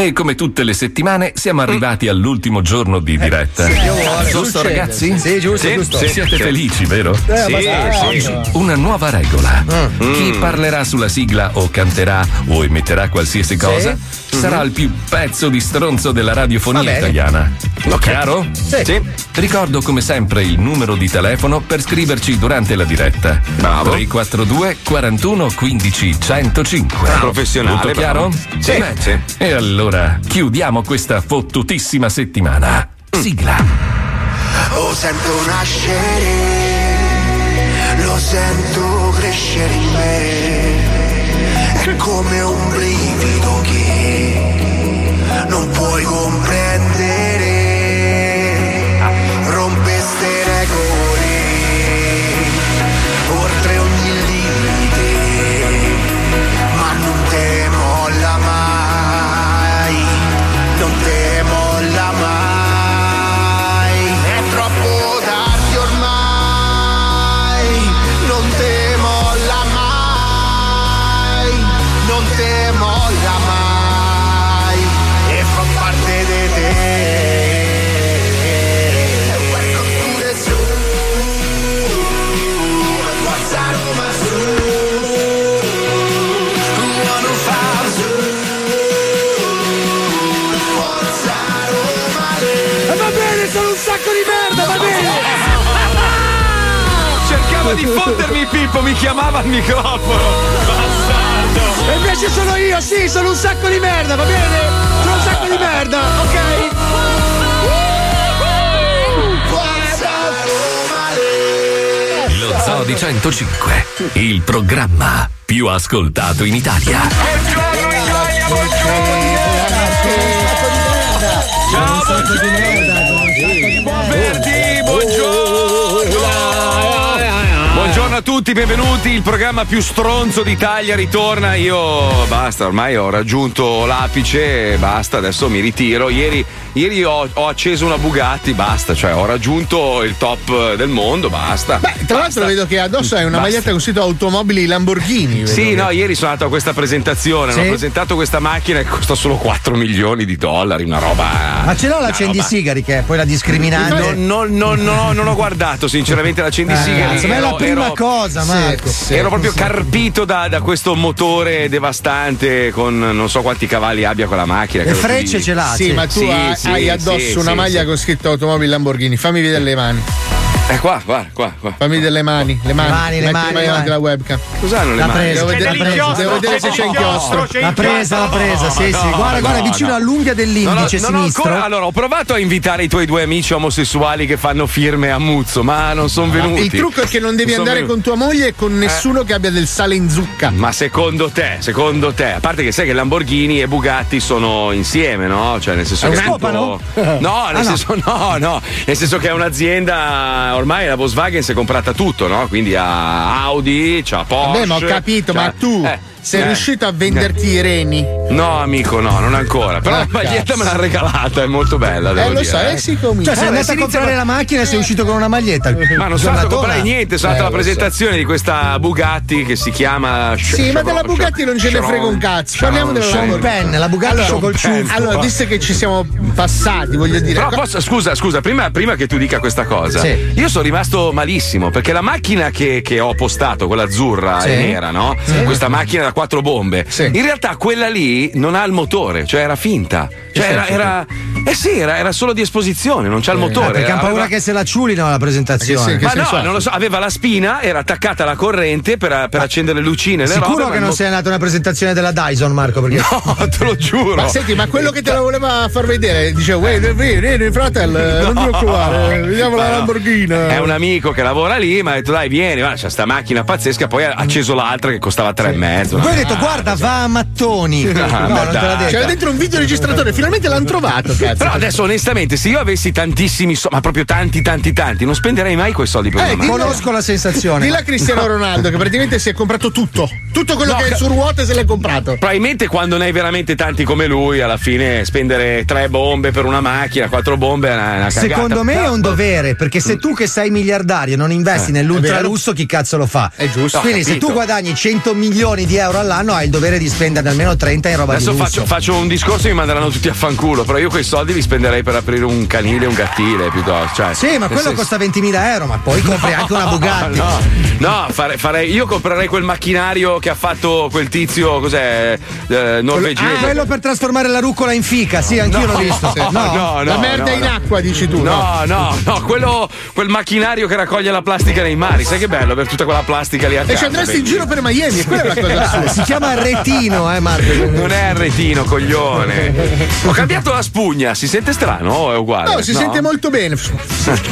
E come tutte le settimane siamo arrivati all'ultimo giorno di diretta. sì, io vuole, giusto ragazzi? Sì, giusto, giusto. Siete Sì. felici, vero? Eh, abbastanza. Oggi una nuova regola. Chi parlerà sulla sigla o canterà o emetterà qualsiasi cosa sarà il più pezzo di stronzo della radiofonia italiana. Chiaro? Sì. Ricordo come sempre il numero di telefono per scriverci durante la diretta. Bravo. 342 41 15 105. Professionale, Tutto chiaro? Sì, Bene. sì. E allora chiudiamo questa fottutissima settimana. Sigla. Lo sento nascere, lo sento crescere in me. È come un brivido che non puoi comprendere. Cercava di fondermi Pippo, mi chiamava al microfono. Bastardo. E invece sono io, sì, sono un sacco di merda, va bene? Sono un sacco di merda, ok? Lo Zoo di 105, il programma più ascoltato in Italia. Ciao, Verdi, tutti, benvenuti. Il programma più stronzo d'Italia ritorna. Io basta, ormai ho raggiunto l'apice, basta, adesso mi ritiro. Ieri, ieri ho, ho acceso una Bugatti, basta, cioè ho raggiunto il top del mondo, basta. Beh, tra l'altro vedo che addosso hai una Basta. maglietta con scritto automobili Lamborghini. Sì, no, ieri sono andato a questa presentazione. Sì? Ho presentato questa macchina che costa solo 4 milioni di dollari, una roba. Ma ce l'ho una l'accendisigari che è poi la discriminante? Non, non- non- non- ho guardato sinceramente la Cendisigari. Cazzo, ma è la prima ero- cosa, Marco. Ero proprio carpito da, da questo motore devastante con non so quanti cavalli abbia quella macchina. Le frecce ce l'ha. Sì, ma tu Sì, hai, sì, hai addosso sì, una maglia con scritto automobili Lamborghini. Fammi vedere le mani. Eh, qua, guarda, qua, qua. Fammi vedere le mani. Le mani. mani, le mani, le davanti mani. la webcam. Cos'hanno le L'ha mani? presa, Devo vedere, presa. devo vedere se c'è inchiostro. L'ha presa, l'ha presa, sì, sì. no, Guarda, guarda, no, vicino no. all'unghia Non dell'indice non ho sinistro. ancora- allora, ho provato a invitare i tuoi due amici omosessuali che fanno firme a Muzzo, ma non sono venuti. Il trucco è che non devi sono andare venuti. con tua moglie e con nessuno che abbia del sale in zucca. Ma secondo te, secondo te, a parte che sai che Lamborghini e Bugatti sono insieme, no? Cioè, nel senso È che. è scopano? No, nel Ah, no. senso, no, no. Nel senso che è un'azienda. Ormai la Volkswagen si è comprata tutto, no? Quindi ha Audi, c'ha Porsche. Vabbè, ma ho capito, c'ha- ma tu eh, sei eh. riuscito a venderti i reni? No, amico, no, non ancora. Però Ah, la maglietta cazzo. me l'ha regalata, è molto bella. Eh, devo lo dire, so, eh, si comincia. Cioè, sei Eh, andato a comprare a- la macchina e sei uscito con una maglietta. Ma non sono andato a comprare niente, sono andato Eh, alla lo so. presentazione di questa Bugatti che si chiama. Sì, ma della Bugatti non ce ne frega un cazzo. Parliamo della Sean. Penn, la Bugatti Allora, col ciuffo. Allora, visto che ci siamo passati, voglio dire. Però posso- scusa, scusa, prima, prima che tu dica questa cosa, Sì. io sono rimasto malissimo perché la macchina che, che ho postato, quella azzurra Sì. e nera, no? Questa macchina da quattro bombe, Sì. in realtà quella lì non ha il motore, cioè era finta. Cioè era, era- Eh sì, era, era solo di esposizione, non c'ha il motore. Eh, perché hanno paura Aveva- che se la ciulino alla presentazione. Ma no, non lo so, aveva la spina, era attaccata alla corrente per, per accendere le lucine. Le Sicuro robe, che ma non il sei andato a una presentazione della Dyson, Marco? Perché... No, te lo giuro. Ma senti, ma quello che te lo voleva far vedere, diceva, vieni, vieni, vieni, fratello, eh, non ti preoccupare, vediamo la Ma no. Lamborghini. È un amico che lavora lì, mi ha detto dai vieni, va, c'è sta macchina pazzesca, poi ha acceso l'altra che costava tre e mezzo. Poi hai detto, guarda, va a mattoni. No. C'era dentro un videoregistratore, finalmente l'hanno trovato, cazzo. Però adesso onestamente se io avessi tantissimi soldi, ma proprio tanti tanti tanti, non spenderei mai quei soldi per Eh, una macchina. Conosco la sensazione. Dilla a Cristiano Ronaldo che praticamente si è comprato tutto. Tutto quello No, che è su ruote se l'è comprato. Probabilmente quando ne hai veramente tanti come lui, alla fine spendere tre bombe per una macchina, quattro bombe è una, una cagata. Secondo me è un dovere, perché se tu che sei miliardario non investi nell'ultra vero. lusso, chi cazzo lo fa? È giusto. Quindi Ho se tu guadagni 100 milioni di euro all'anno, hai il dovere di spenderne almeno 30 in roba Adesso di lusso. faccio, faccio un discorso e mi manderanno tutti a fanculo, però io quei soldi li spenderei per aprire un canile, un gattile piuttosto. Cioè, Sì, ma quello senso- costa 20.000 euro, ma poi compri anche una Bugatti. No, no fare- farei, io comprerei quel macchinario che ha fatto quel tizio, cos'è? Eh, norvegese. Ah, quello per trasformare la rucola in fica, sì, anch'io l'ho visto. No, no, no, la merda no, in no. acqua, dici tu. No, no, no, quello, quel macchinario che raccoglie la plastica nei mari, sai che bello avere tutta quella plastica lì a E casa. ci andresti in giro per Miami, e quella è la cosa assurda. Si chiama retino, eh, Marco. Non è il retino, coglione. Ho cambiato la spugna, si sente strano o è uguale? No, si sente molto bene.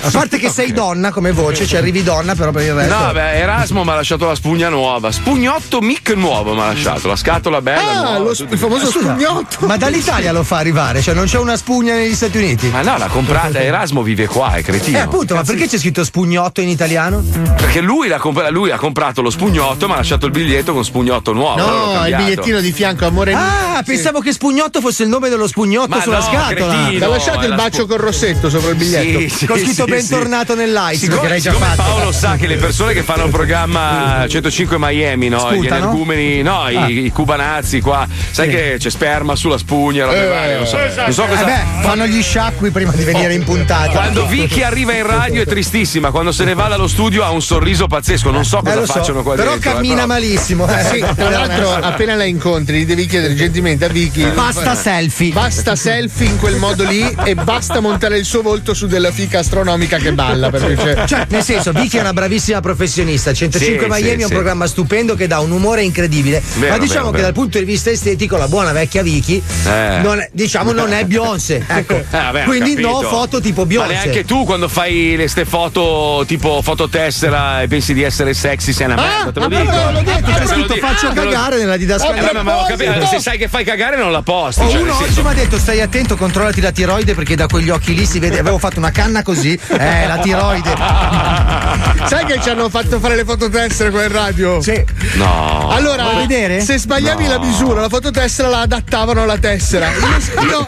A parte che sei donna come voce, ci arrivi donna, però per il resto. No, beh, Erasmo mi ha lasciato la spugna nuova. Spugnotto mic nuovo mi ha lasciato. La scatola bella. Ah, nuova, lo tutto. sp- il famoso Scusa, spugnotto. Ma dall'Italia lo fa arrivare, cioè non c'è una spugna negli Stati Uniti. Ma no, l'ha comprata. Erasmo vive qua, è cretino. Eh, appunto, ma perché c'è scritto spugnotto in italiano? Perché lui, l'ha comp- lui ha comprato lo spugnotto, ma ha lasciato il biglietto con spugnotto nuovo. No, il bigliettino di fianco, amore mio. Ah, pensavo che spugnotto fosse il nome dello spugnotto Ma sulla no, scatola. cretino. L'ha lasciato il bacio spu- col rossetto sopra il biglietto. Sì, sì, Con scritto sì, bentornato nell'ice, Siccome, perché l'hai già fatto. Paolo sa che le persone che fanno il programma 105 Miami, no? Gli Sputano? energumeni, no, Ah. i, i cubanazzi qua, sai che c'è sperma sulla spugna, robe varie, non so, non so cosa. Eh beh, fanno gli sciacqui prima di venire in puntata. Quando Vicky arriva in radio è tristissima, quando se ne va dallo studio ha un sorriso pazzesco, non so Eh, cosa lo so, facciano qua però dentro. eh, cammina malissimo. eh. Sì, tra l'altro, appena la incontri, devi chiedere gentilmente a Vicky. Basta selfie. Basta selfie in quel modo lì e basta montare il suo volto su della fica astronomica che balla. C'è. Cioè, nel senso, Vicky è una bravissima professionista. 105 Sì, Miami sì, è un sì. programma stupendo che dà un umore incredibile. Vero, ma diciamo vero, che vero. dal punto di vista estetico, la buona vecchia Vicky Eh. non è, diciamo, non è Beyoncé. Ecco. Eh, vabbè, Quindi no foto tipo Ma Beyoncé. neanche tu quando fai le ste foto tipo fototessera e pensi di essere sexy sei una merda, te lo ah, dico. però l'ho detto, Eh, faccio Ah, lo- cagare nella Eh, didascalia. vabbè, ma ho capito, se sai che fai cagare non la posti. Oh, cioè, uno oggi mi ha detto stai attento, controllati la tiroide perché da quegli occhi lì si vede. Avevo fatto una canna così. Eh, la tiroide. Sai che ci hanno fatto fare le fototessere qua in radio? Sì. No. Allora, Vuoi vedere? se sbagliavi la misura, la fototessera la adattavano alla tessera. Io-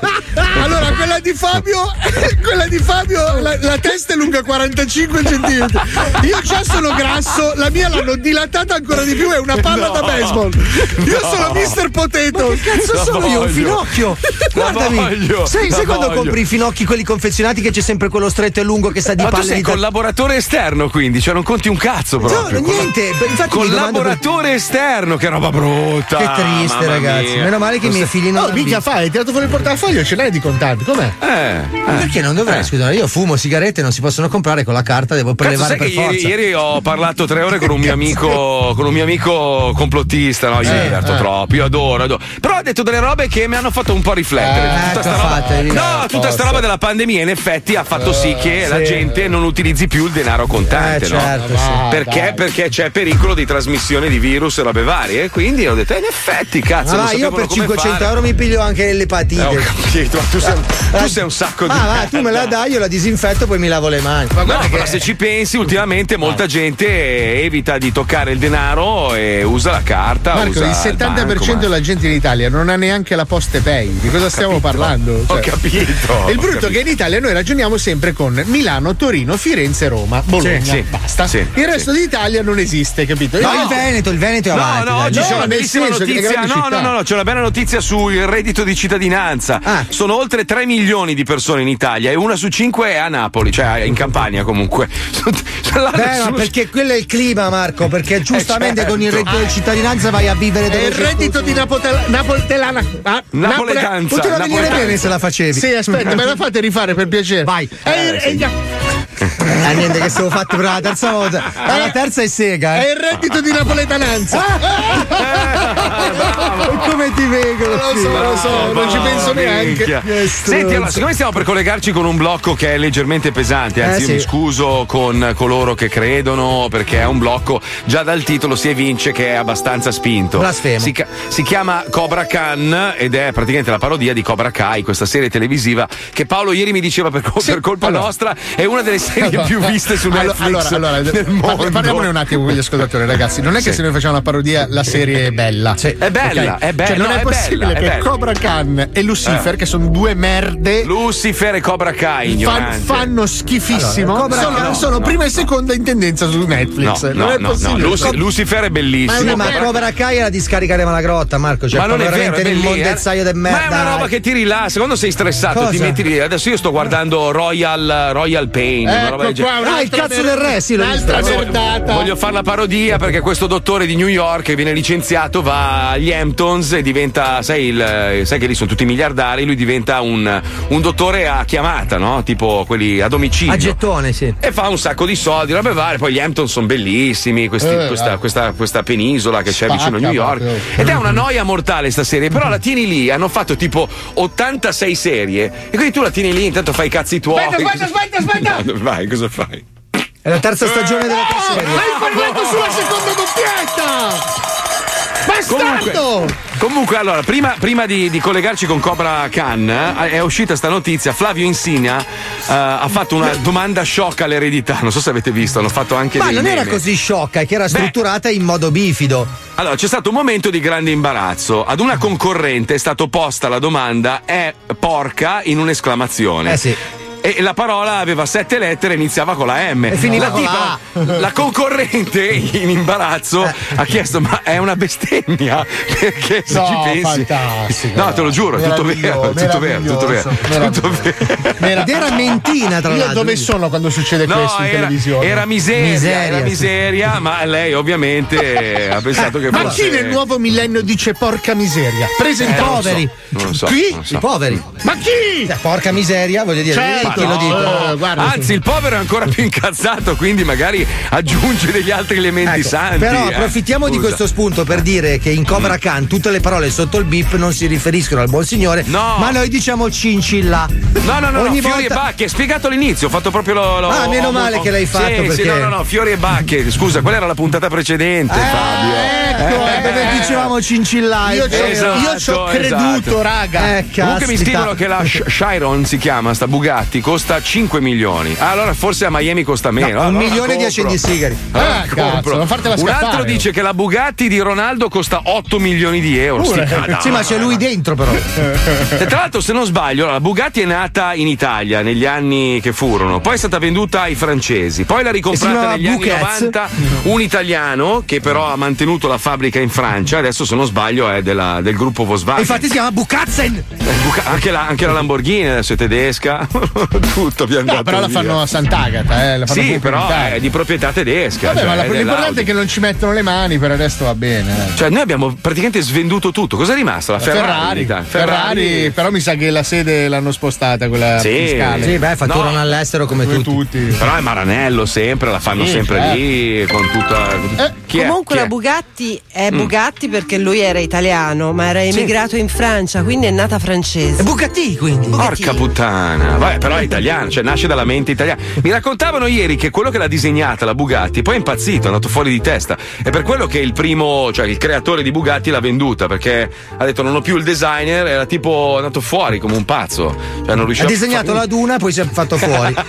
allora, quella di Fabio, quella di Fabio, la, la testa è lunga 45 centimetri. Io già sono grasso, la mia l'hanno dilatata ancora di più, è una palla No. da baseball. Io sono Mr. Potato. Cazzo La sono io, un voglio. finocchio. La Guardami. voglio. Sai, La sai quando voglio. compri i finocchi, quelli confezionati, che c'è sempre quello stretto e lungo che sta di Ma tu palle sei di ta- collaboratore esterno, quindi, cioè non conti un cazzo No, proprio. niente. Beh, Infatti domando per- Collaboratore esterno, che roba brutta. Che triste, Mamma ragazzi. mia. Meno male che i miei figli non No, hanno minchia fai, hai tirato fuori il portafoglio, ce l'hai di contanti, com'è? Eh, Ma Perché non dovrei? Scusa, io fumo sigarette, non si possono comprare con la carta, devo Cazzo, prelevare sai per che ieri, forza. ieri ho parlato tre ore con un mio amico, con un mio amico complottista, no? Io mi diverto troppo, io adoro, adoro. Però ha detto delle robe che mi hanno fatto un po' riflettere. Eh, tutta sta ecco, roba, no, tutta sta roba della pandemia in effetti ha fatto sì che la gente non utilizzi più il denaro contante, Eh, no? certo, sì. Perché? Perché c'è pericolo di trasmissione di virus e robe varie. E quindi ho detto, eh, in effetti, cazzo, non va, io per come 500 fare. euro mi piglio anche l'epatite. Eh, capito, ma tu sei, tu sei un sacco di. Ah, tu me la dai, io la disinfetto, poi mi lavo le mani. No, però se ci pensi, ultimamente molta gente evita di toccare il denaro e usa la carta. Marco, usa il 70% bancomat. della gente in Italia non ha neanche la poste pay. Di cosa stiamo parlando? Ho Cioè, capito. Il ho brutto è capito. che in Italia noi ragioniamo sempre con Milano, Torino, Firenze, Roma, Bologna. Sì, sì, basta. sì, il resto d'Italia non esiste, capito? No, Io- il Veneto, il Veneto è No, avanti. no, dai. oggi No, c'è una bellissima notizia. No, no, no, no, c'è una bella notizia sul reddito di cittadinanza. Ah. Sono oltre 3 milioni di persone in Italia e una su 5 è a Napoli, cioè in Campania comunque. Beh, ma perché quello è il clima, Marco. Perché giustamente certo. con il reddito di cittadinanza vai a vivere dove il reddito di Napotel- Napoletana. ah, Napoletanza, Poteva venire Napoletanza. bene se la facevi. Sì, aspetta, me la fate rifare per piacere. Vai. È il, è il- Ah, niente, che siamo fatti per la terza volta. Ah, la terza è sega, è eh. il reddito di napoletananza. Come ti vengono? Lo so, lo so, non ci penso neanche. Minchia. Senti, allora, siccome stiamo per collegarci con un blocco che è leggermente pesante, anzi, Eh, io sì. mi scuso con coloro che credono, perché è un blocco, già dal titolo si evince che è abbastanza spinto. Blasfemo. Si, ca- si chiama Cobra Khan ed è praticamente la parodia di Cobra Kai, questa serie televisiva che Paolo ieri mi diceva per, col- Sì, per colpa allora. nostra è una delle serie più viste su Allora, Netflix allora, allora, mondo. parliamone un attimo con gli ascoltatori, ragazzi. Non è che Sì. se noi facciamo una parodia, la serie è bella. È bella, Ok? è bella, Cioè, non no, è, è possibile bella, che bella. Cobra Khan e Lucifer, Eh. che sono due merde. Lucifer e Cobra Kai, fan- fanno schifissimo. Allora, Cobra sono Khan- sono no, prima no, e seconda in tendenza su Netflix. No, non no, è no, possibile. no, Cob- Lucifer è Sì, bellissimo. ma però- Cobra Kai era di scaricare malagrotta, Marco. Cioè, ma non è vero, veramente è nel mondezzaio del merda. Ma è una roba che ti rilassa. Quando sei stressato, ti metti lì. Adesso io sto guardando Royal, Royal Pain. Una roba del Ecco qua, genere. Ah, il cazzo del re, sì, l'ho Un'altra visto. merdata. Voglio fare la parodia perché questo dottore di New York che viene licenziato va agli Hamptons e diventa, sai, il- sai che lì sono tutti miliardari, lui diventa un, un dottore a chiamata, no? Tipo quelli a domicilio. A gettone, sì. e fa un sacco di soldi, robe varie. Poi gli Hampton sono bellissimi, questi- Eh, questa, eh. questa- questa penisola che c'è Spacca vicino a New York. proprio. Ed è una noia mortale sta serie, però la tieni lì, hanno fatto tipo 86 serie. E quindi tu la tieni lì, intanto fai i cazzi tuoi. Aspetta, aspetta, aspetta, aspetta. No, vai, cosa fai? È la terza stagione della tua Oh, serie. hai parlato sulla seconda doppietta! Bastardo! Comunque, allora, prima, prima di, di collegarci con Cobra Khan, eh, è uscita sta notizia. Flavio Insigna eh, ha fatto una domanda sciocca all'eredità. Non so se avete visto, hanno fatto anche Ma dei non era meme. così sciocca, è che era strutturata in modo bifido. Allora, c'è stato un momento di grande imbarazzo. Ad una concorrente è stato posta la domanda: è porca in un'esclamazione. Eh sì. E la parola aveva sette lettere e iniziava con la M. E finiva la, con tipa- la la concorrente in imbarazzo Eh. ha chiesto: Ma è una bestemmia? Perché se No, ci pensi. fantastico, No, te lo giuro, è tutto vero, è tutto vero, tutto vero. Tutto vero. Ed era mentina, tra Io l'altro. dove sono quando succede No, questo in era, televisione? era miseria, Miseria, era sì. miseria, ma lei ovviamente ha pensato che Ma fosse. chi nel nuovo millennio dice porca miseria? Presa in Eh, poveri. so, Qui? so. I poveri. Ma chi? Cioè, porca miseria, voglio dire. Chi lo dico? eh, guarda, Anzi, il povero è ancora più incazzato, quindi magari aggiunge degli altri elementi Ecco, santi. però eh. approfittiamo di Scusa. questo spunto per dire che in Cobra Khan tutte le parole sotto il bip non si riferiscono al buon signore, No. ma noi diciamo cincilla. No, no, no, Ogni no, fiori volta- e bacche, spiegato all'inizio, ho fatto proprio lo. lo- Ah, meno ho- male ho- che l'hai fatto, Sì, sì, perché- no, no, no, fiori e bacche. Scusa, quella era la puntata precedente, Fabio. Ecco, Eh, dove eh. dicevamo cincilla. Io è ci ho- vero. io ci ho Esatto, creduto, esatto. raga. Eh, Comunque mi scrivono che la Chiron si chiama, sta Bugatti, costa 5 milioni. Ah, allora forse a Miami costa meno. No, un allora la milione di compro. accendisigari. Allora Ah, cazzo, non fartela Un altro scappare. dice che la Bugatti di Ronaldo costa 8 milioni di euro. Pure. Sti. Sì, ma c'è lui dentro, però. E tra l'altro, se non sbaglio, la Bugatti è nata in Italia negli anni che furono, poi è stata venduta ai francesi, poi l'ha E ricomprata negli anni Buchez. 90 un italiano che però ha mantenuto la fabbrica in Francia, adesso se non sbaglio è della- del gruppo Volkswagen. Infatti si chiama Bukatzen. Eh, Buca- anche, la, anche la Lamborghini adesso è tedesca, tutto abbiamo No, dato però la via. fanno a Sant'Agata, eh, la fanno Sì, però è di proprietà tedesca. Vabbè, cioè, ma la- è l'importante è che non ci mettono le mani, per il resto va bene. eh. Cioè, noi abbiamo praticamente svenduto tutto. Cosa è rimasto? La Ferrari. Ferrari, Italia. Ferrari, però mi sa che la sede l'hanno spostata, quella Sì. fiscale. Sì, beh, fatturano No. all'estero come, Come tutti. tutti. Però è Maranello sempre, la fanno Sì, sempre certo. lì con tutta. Eh, Chi è? Comunque Chi la è? Bugatti è Bugatti perché lui era italiano, ma era emigrato in Francia, quindi è nata francese. E Bugatti, quindi. Porca puttana, Vabbè, però è italiano, cioè nasce dalla mente italiana. Mi raccontavano ieri che quello che l'ha disegnata, la Bugatti, poi è impazzito, è andato fuori di testa. È per quello che il primo, cioè il creatore di Bugatti l'ha venduta, perché ha detto non ho più il designer, era tipo andato fuori come un pazzo. Cioè non Ha riusciva disegnato la duna, poi si è fatto fuori.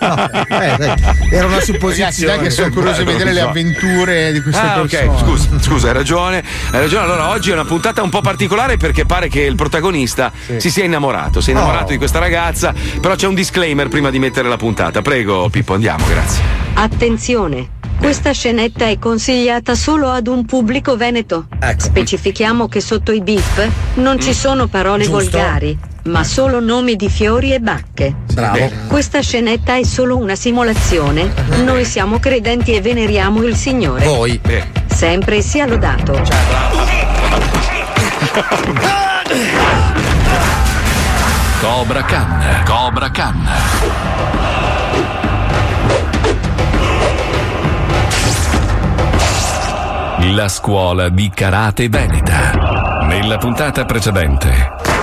No, eh, dai, era una Ragazzi, supposizione. dai che sono curioso di vedere le avventure di queste Ah, ok, persone. scusa, scusa, hai ragione. Hai ragione. Allora, oggi è una puntata un po' particolare perché pare che il protagonista si sia innamorato. Si è innamorato Oh. di questa ragazza, però c'è un disclaimer prima di mettere la puntata. Prego, Pippo, andiamo, grazie. Attenzione! Questa scenetta è consigliata solo ad un pubblico veneto. Specifichiamo che sotto i beef non ci sono parole Giusto. volgari, ma solo nomi di fiori e bacche. Bravo. Questa scenetta è solo una simulazione. Noi siamo credenti e veneriamo il Signore. Voi. Sempre sia lodato. Cobra Khan, Cobra Khan. La scuola di karate veneta. Nella puntata precedente.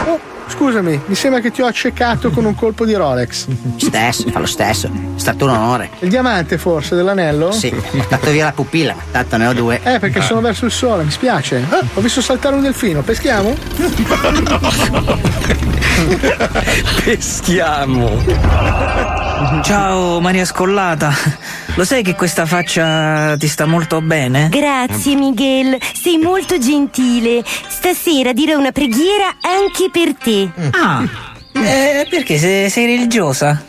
Scusami, mi sembra che ti ho accecato con un colpo di Rolex. Stesso, fa lo stesso. È stato un onore. Il diamante forse dell'anello? Sì, ho portato via la pupilla, ma tanto ne ho due. Eh, perché sono verso il sole, mi spiace. Ah, ho visto saltare un delfino, peschiamo? Peschiamo. Ciao Maria Scollata, lo sai che questa faccia ti sta molto bene? Grazie Miguel, sei molto gentile. Stasera dirò una preghiera anche per te. Ah, eh, perché sei, sei religiosa?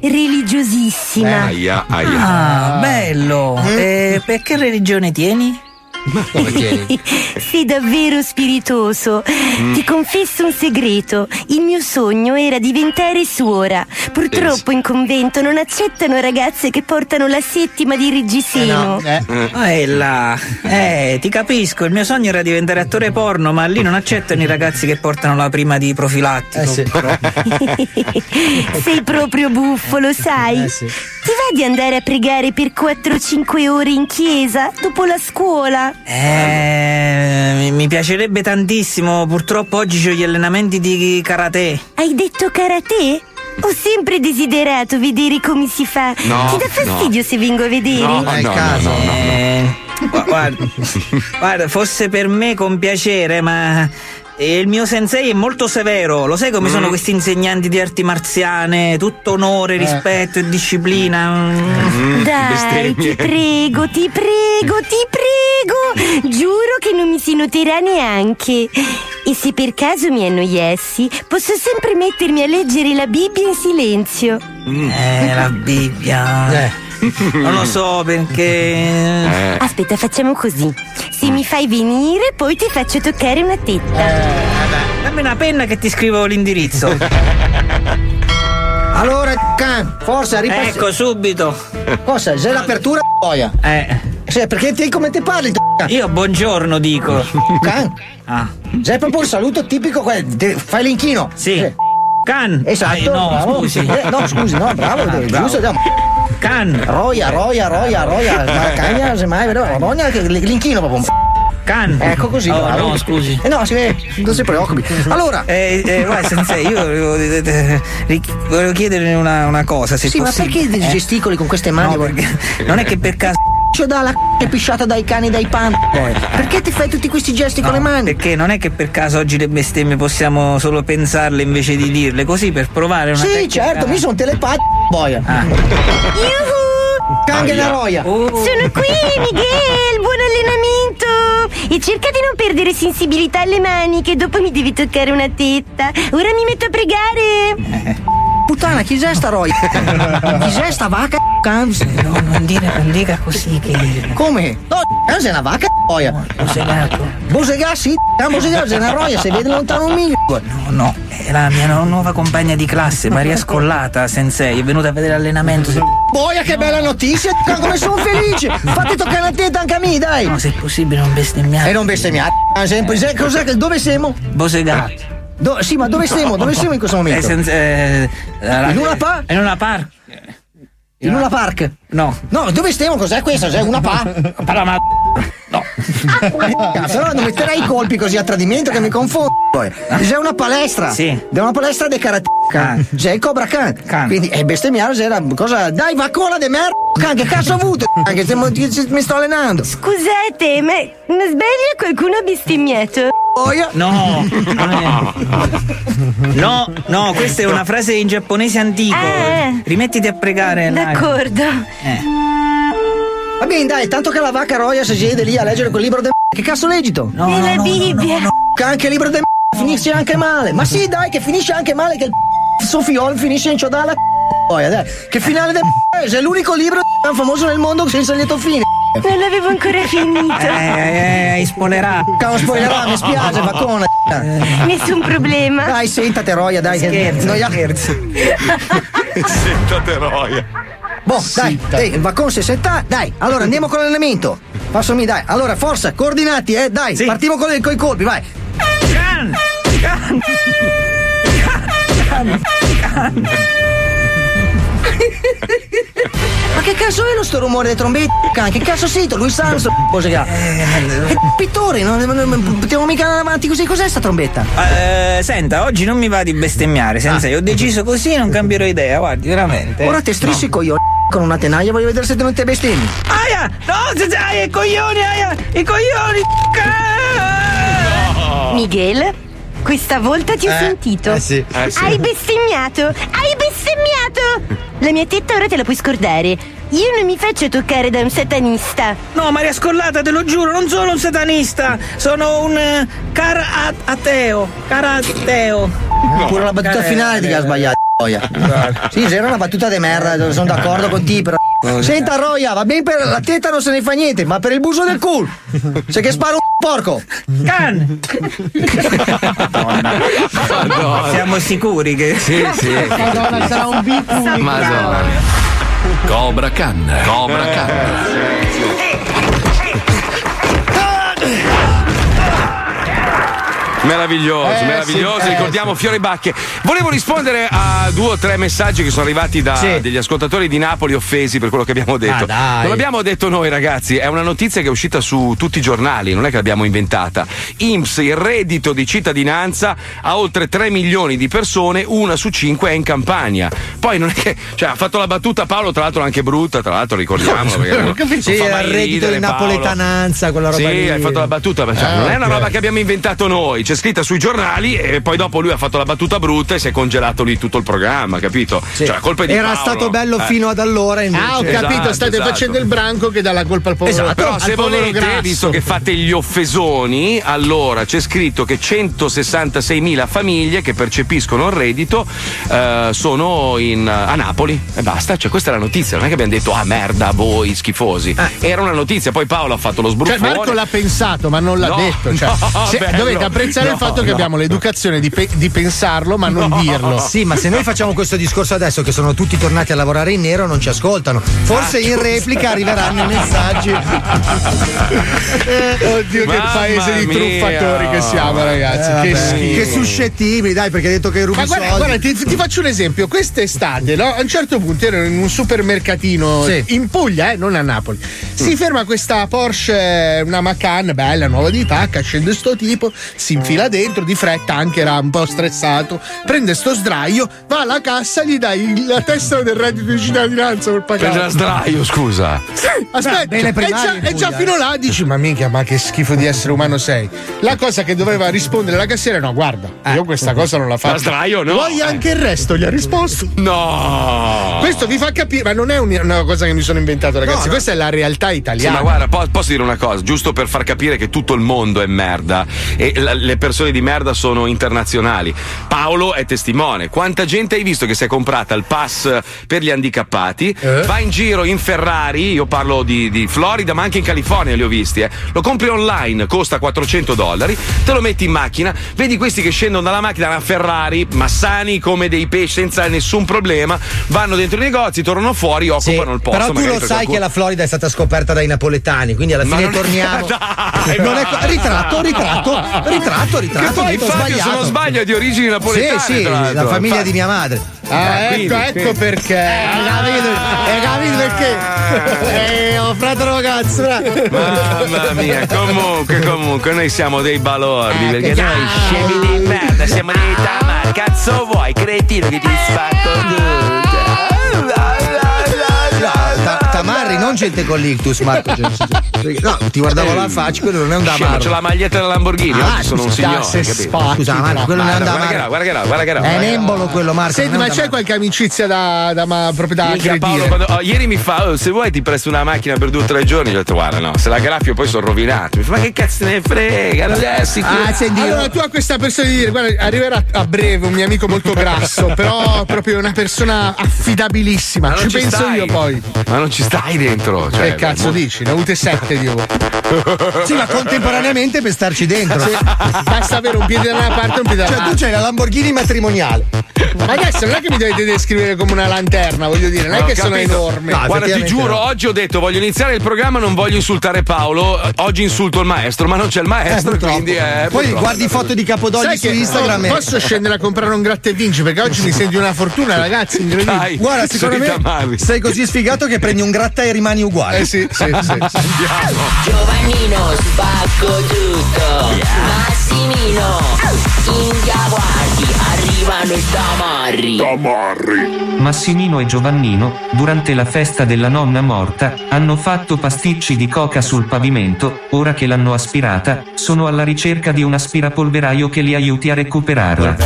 Religiosissima. Aia, aia. Ah, bello. E per che religione tieni? sei davvero spiritoso. Ti confesso un segreto. Il mio sogno era diventare suora. Purtroppo in convento non accettano ragazze che portano la settima di reggiseno. Ah, è là. Eh, ti capisco, il mio sogno era diventare attore porno, ma lì non accettano i ragazzi che portano la prima di profilattico. sei proprio buffo, lo sai? Ti va di andare a pregare per 4-5 ore in chiesa dopo la scuola? Eh, mi- piacerebbe tantissimo, purtroppo oggi ho gli allenamenti di karate. Hai detto karate? Ho sempre desiderato vedere come si fa. No, Ti dà fastidio se vengo a vedere? Eh, gu- guarda, guarda, fosse per me con piacere, ma eh, il mio sensei è molto severo. Lo sai come sono questi insegnanti di arti marziane? Tutto onore, rispetto e disciplina. Mm. Dai, ti prego, ti prego, ti prego. Giuro che non mi si noterà neanche. E se per caso mi annoiessi, posso sempre mettermi a leggere la Bibbia in silenzio. Eh, la Bibbia. Non lo so perché. Aspetta, facciamo così. Se mi fai venire, poi ti faccio toccare una tetta. Dammi una penna che ti scrivo l'indirizzo. Allora, can, forza, ripassi. Ecco, subito. Cosa? C'è l'apertura, boia. Eh. Sì, perché te come te parli? Io buongiorno dico. Can? Ah. C'è proprio il saluto tipico, fai l'inchino. Sì. Can. Esatto. Eh, no, bravo. scusi. Eh, no, scusi, no, bravo, Ah, eh, bravo. giusto. no. Can. Roia, roia, roia, roia, maracagna, semmai, vedo, Bologna, che- l'inchino proprio. Can. Ecco così, Oh, bravo. no, scusi. Eh no, si vede, non si preoccupi. Allora, Eh, eh, guarda, sensei, io volevo, eh, eh, volevo chiederle una, una cosa, se sì, ma possibile. perché Eh? gesticoli con queste mani? No, perché non è che per caso. Da la c***a pisciata dai cani e dai pan. Perché ti fai tutti questi gesti con le mani? Perché non è che per caso oggi le bestemmie possiamo solo pensarle invece di dirle, così per provare una Sì, tecnica- certo, mi sono telepatico, boia. Ah. Canghe la roia. Oh. Sono qui, Miguel! Buon allenamento! E cerca di non perdere sensibilità alle mani, che dopo mi devi toccare una tetta. Ora mi metto a pregare. Puttana, chi è sta roia? chi è sta vacca? No, non dire, non dica così che. Come? No, è una vacca, boia. Bosegato. Bosegà, sì. Bosegà è una roia, si vede lontano un miglio. No, no, è la mia nu- nuova compagna di classe, Maria Scollata, sensei, è venuta a vedere l'allenamento. Se... Boia, che bella notizia! Come sono felice! Fatti toccare la tetta anche a me, dai! No, se è possibile non bestemmiare. E non bestemmiare. Ah, sempre. Se- Cos'è che dove siamo? Bosegato. Do- sì, ma dove siamo? Dove siamo in questo momento? Eh, senza- eh, la- In una pa? In una par. In una park? No. No, dove stiamo? Cos'è questo? C'è una pa? Parla ma. No. Cazzo, allora non metterai i colpi così a tradimento che mi confondo. poi. C'è una palestra. Sì. C'è una palestra di karate. Can. C'è il Cobra Khan. Can. Quindi, e bestemmiare c'era cosa. Dai, va cola de merda. Can, che cazzo ho avuto? Anche se mi sto allenando. Scusate, ma non sbaglia qualcuno ha bestemmiato? Boia. No, no, no, questa è una frase in giapponese antico. Ah. Rimettiti a pregare. D'accordo. Eh. Va bene, dai, tanto che la vacca roia si siede lì a leggere quel libro de Che cazzo leggi tu? No, È no, la no, Bibbia. Che anche il libro de finisce anche male. Ma sì, dai, che finisce anche male che il Sofiol finisce in dai. Che finale de È l'unico libro famoso nel mondo senza lieto fine. Non l'avevo ancora finito. Eh, eh, hai spoilerato. Cavolo, spoilerà, mi spiace, vaccona. Nessun problema. Dai, sentate, Roia, dai. che- Scherzo, noia- Sentate roia. Boh, dai, dai, si senta. Dai, allora andiamo con l'allenamento. Passami, dai. Allora, forza, coordinati, eh, dai. Partiamo con, con i colpi, vai. Can! Can! Can! Can! Ma che cazzo è lo sto rumore dei trombetti? can? Che cazzo sento? Lui Samson, cosa che ha? È pittore, non, non, non potevo mica andare avanti così. Cos'è sta trombetta? Eh, senta, oggi non mi va di bestemmiare, sensei. Ho deciso così e non cambierò idea, guardi, veramente. Ora te strissi i coglioni con una tenaglia, voglio vedere se non te bestemmi. Aia! No, sensei, aia, i coglioni, aia! I coglioni! Miguel, questa volta ti ho Eh, sentito. eh sì, eh sì. Hai bestemmiato! Hai bestemmiato! La mia tetta ora te la puoi scordare. Io non mi faccio toccare da un satanista. No, Maria Scollata, te lo giuro, non sono un satanista, sono un cara a- ateo. Cara ateo. Pure la battuta finale ti ha sbagliato. Roia. Sì, se era una battuta di merda, sono d'accordo con te, però. Senta, Roia, va bene per la teta non se ne fa niente, ma per il buso del culo. Sei che sparo un porco. Can! Siamo sicuri che. Sì, sì. Madonna, sarà un beat. Madonna. Cobra Can, Cobra Can. Meraviglioso, Eh, meraviglioso. sì, eh, Ricordiamo Fiore Bacche. Volevo rispondere a due o tre messaggi che sono arrivati da Sì. degli ascoltatori di Napoli offesi per quello che abbiamo detto. Ah. Non l'abbiamo detto noi, ragazzi, è una notizia che è uscita su tutti i giornali, non è che l'abbiamo inventata. IMSS, il reddito di cittadinanza a oltre 3 milioni di persone, una su cinque è in campagna. Poi non è che. Cioè, ha fatto la battuta Paolo, tra l'altro anche brutta, tra l'altro ricordiamolo. perché non- non Sì, era mai il reddito di napoletananza, quella roba Sì, lì. hai fatto la battuta, ma cioè, Ah, non è una roba che abbiamo inventato noi, c'è scritta sui giornali e poi dopo lui ha fatto la battuta brutta e si è congelato lì tutto il programma, capito? Sì. Cioè, colpa di Era Paolo. stato bello Eh. fino ad allora. Invece. Ah, ho capito, Esatto, state esatto. facendo il branco che dà la colpa al povero. Esatto, però se volete, grasso. visto che fate gli offesoni, allora c'è scritto che 166.000 famiglie che percepiscono il reddito eh, sono in- a Napoli e basta, cioè questa è la notizia, non è che abbiamo detto ah merda voi schifosi, era una notizia, poi Paolo ha fatto lo Cioè, sbruffone. Marco l'ha pensato, ma non l'ha No, detto. Cioè, no, se- dovete apprezzare il No, fatto che no. abbiamo l'educazione di, pe- di pensarlo, ma non dirlo. Sì, ma se noi facciamo questo discorso adesso che sono tutti tornati a lavorare in nero non ci ascoltano. Forse in replica arriveranno i messaggi. Oddio, che Mamma paese di mia. truffatori che siamo, ragazzi. Eh, che schifo. che suscettibili, dai, perché hai detto che rubi Ma guarda, soldi. guarda, ti, ti faccio un esempio. Quest'estate, no? A un certo punto ero in un supermercatino Sì. in Puglia, eh, non a Napoli. Si ferma questa Porsche, una Macan bella, nuova di pacca. Scende sto tipo, si infila dentro di fretta, anche era un po' stressato. Prende sto sdraio, va alla cassa, gli dai la tessera del reddito di cittadinanza per Prende la pagare. sdraio, scusa. Aspetta, bene e già, e già Puglia, fino là dici: Ma minchia, ma che schifo di essere umano sei. La cosa che doveva rispondere la cassiera: No, guarda, io questa cosa non la faccio. La sdraio no. Vuoi anche il resto? Gli ha risposto. No. Questo vi fa capire, ma non è un- una cosa che mi sono inventato, ragazzi. Questa è la realtà Sì, italiana. ma guarda, po- posso dire una cosa, giusto per far capire che tutto il mondo è merda e la- le persone di merda sono internazionali. Paolo è testimone. Quanta gente hai visto che si è comprata il pass per gli handicappati? Va in giro in Ferrari, io parlo di, di Florida, ma anche in California li ho visti. eh. Lo compri online, costa 400 dollari, te lo metti in macchina, vedi questi che scendono dalla macchina, una Ferrari, ma sani come dei pesci, senza nessun problema, vanno dentro i negozi, tornano fuori, occupano il posto. Però tu lo sai qualcuno- che la Florida è stata scoperta dai napoletani, quindi alla Ma fine non è- torniamo. Dai, non è ritratto, ritratto, ritratto, ritratto. Che poi tutto Fabio, se non sbaglio, è di origini napoletane. Sì, sì, la famiglia Fa- di mia madre. Ah, Eh, ecco, quindi, ecco quindi. perché. Hai capito? Hai capito perché? Eh, ho fatto ragazzo. Mamma mia, comunque, comunque, noi siamo dei balordi. Eh, perché noi scemi di merda, siamo dei tamar. Cazzo vuoi, cretino, che ti spacco Ta- Tamarri, non gente con l'ictus, Marco. Cioè, No, ti guardavo la faccia, quello non è un Scemo, damaro. c'ho la maglietta della Lamborghini, Ah, oggi sono un scusa, signore. se capito? spacchi, Scusa, Marco, quello non è un Guarda che là, damaro. guarda che là, guarda che là. È guarda un embolo quello, Marco. Senti, ma c'è qualche amicizia da, da ma, proprio da Minchia? Paolo, quando- oh, ieri mi fa, oh, se vuoi ti presto una macchina per due o tre giorni. Gli ho detto, guarda, no, se la graffio poi sono rovinato. Mi fa, ma che cazzo ne frega? Non è sicuro. Ah, senti, allora tu a questa persona di dire, guarda, arriverà a breve un mio amico molto grasso, però proprio una persona affidabilissima. Ma non Ci penso stai. io poi. Ma non ci stai dentro. Cioè, che cazzo mo- dici? Ne ho avute sette di ore. Sì, ma contemporaneamente per starci dentro. Sì, basta avere un piede da una parte e un piede Cioè, dall'altra. tu c'hai la Lamborghini matrimoniale. Ragazzi, non è che mi dovete descrivere come una lanterna, voglio dire, non è Ho che sono capito. enorme. Guarda, ti giuro, oggi ho detto voglio iniziare il programma, non voglio insultare Paolo. Oggi insulto il maestro, ma non c'è il maestro, quindi eh, Poi purtroppo. guardi foto di Capodogli Sai su Instagram. e- posso scendere a comprare un gratta e vinci perché oggi mi senti una fortuna, ragazzi. Incredibile. Dai. Guarda, secondo me sei così sfigato che prendi un gratta e rimani uguale. Eh sì, sì, sì. Giovannino spacco tutto Massimino India guardi Arrivano i tamarri Massimino e Giovannino, durante la festa della nonna morta, hanno fatto pasticci di coca sul pavimento, ora che l'hanno aspirata, sono alla ricerca di un aspirapolveraio che li aiuti a recuperarla.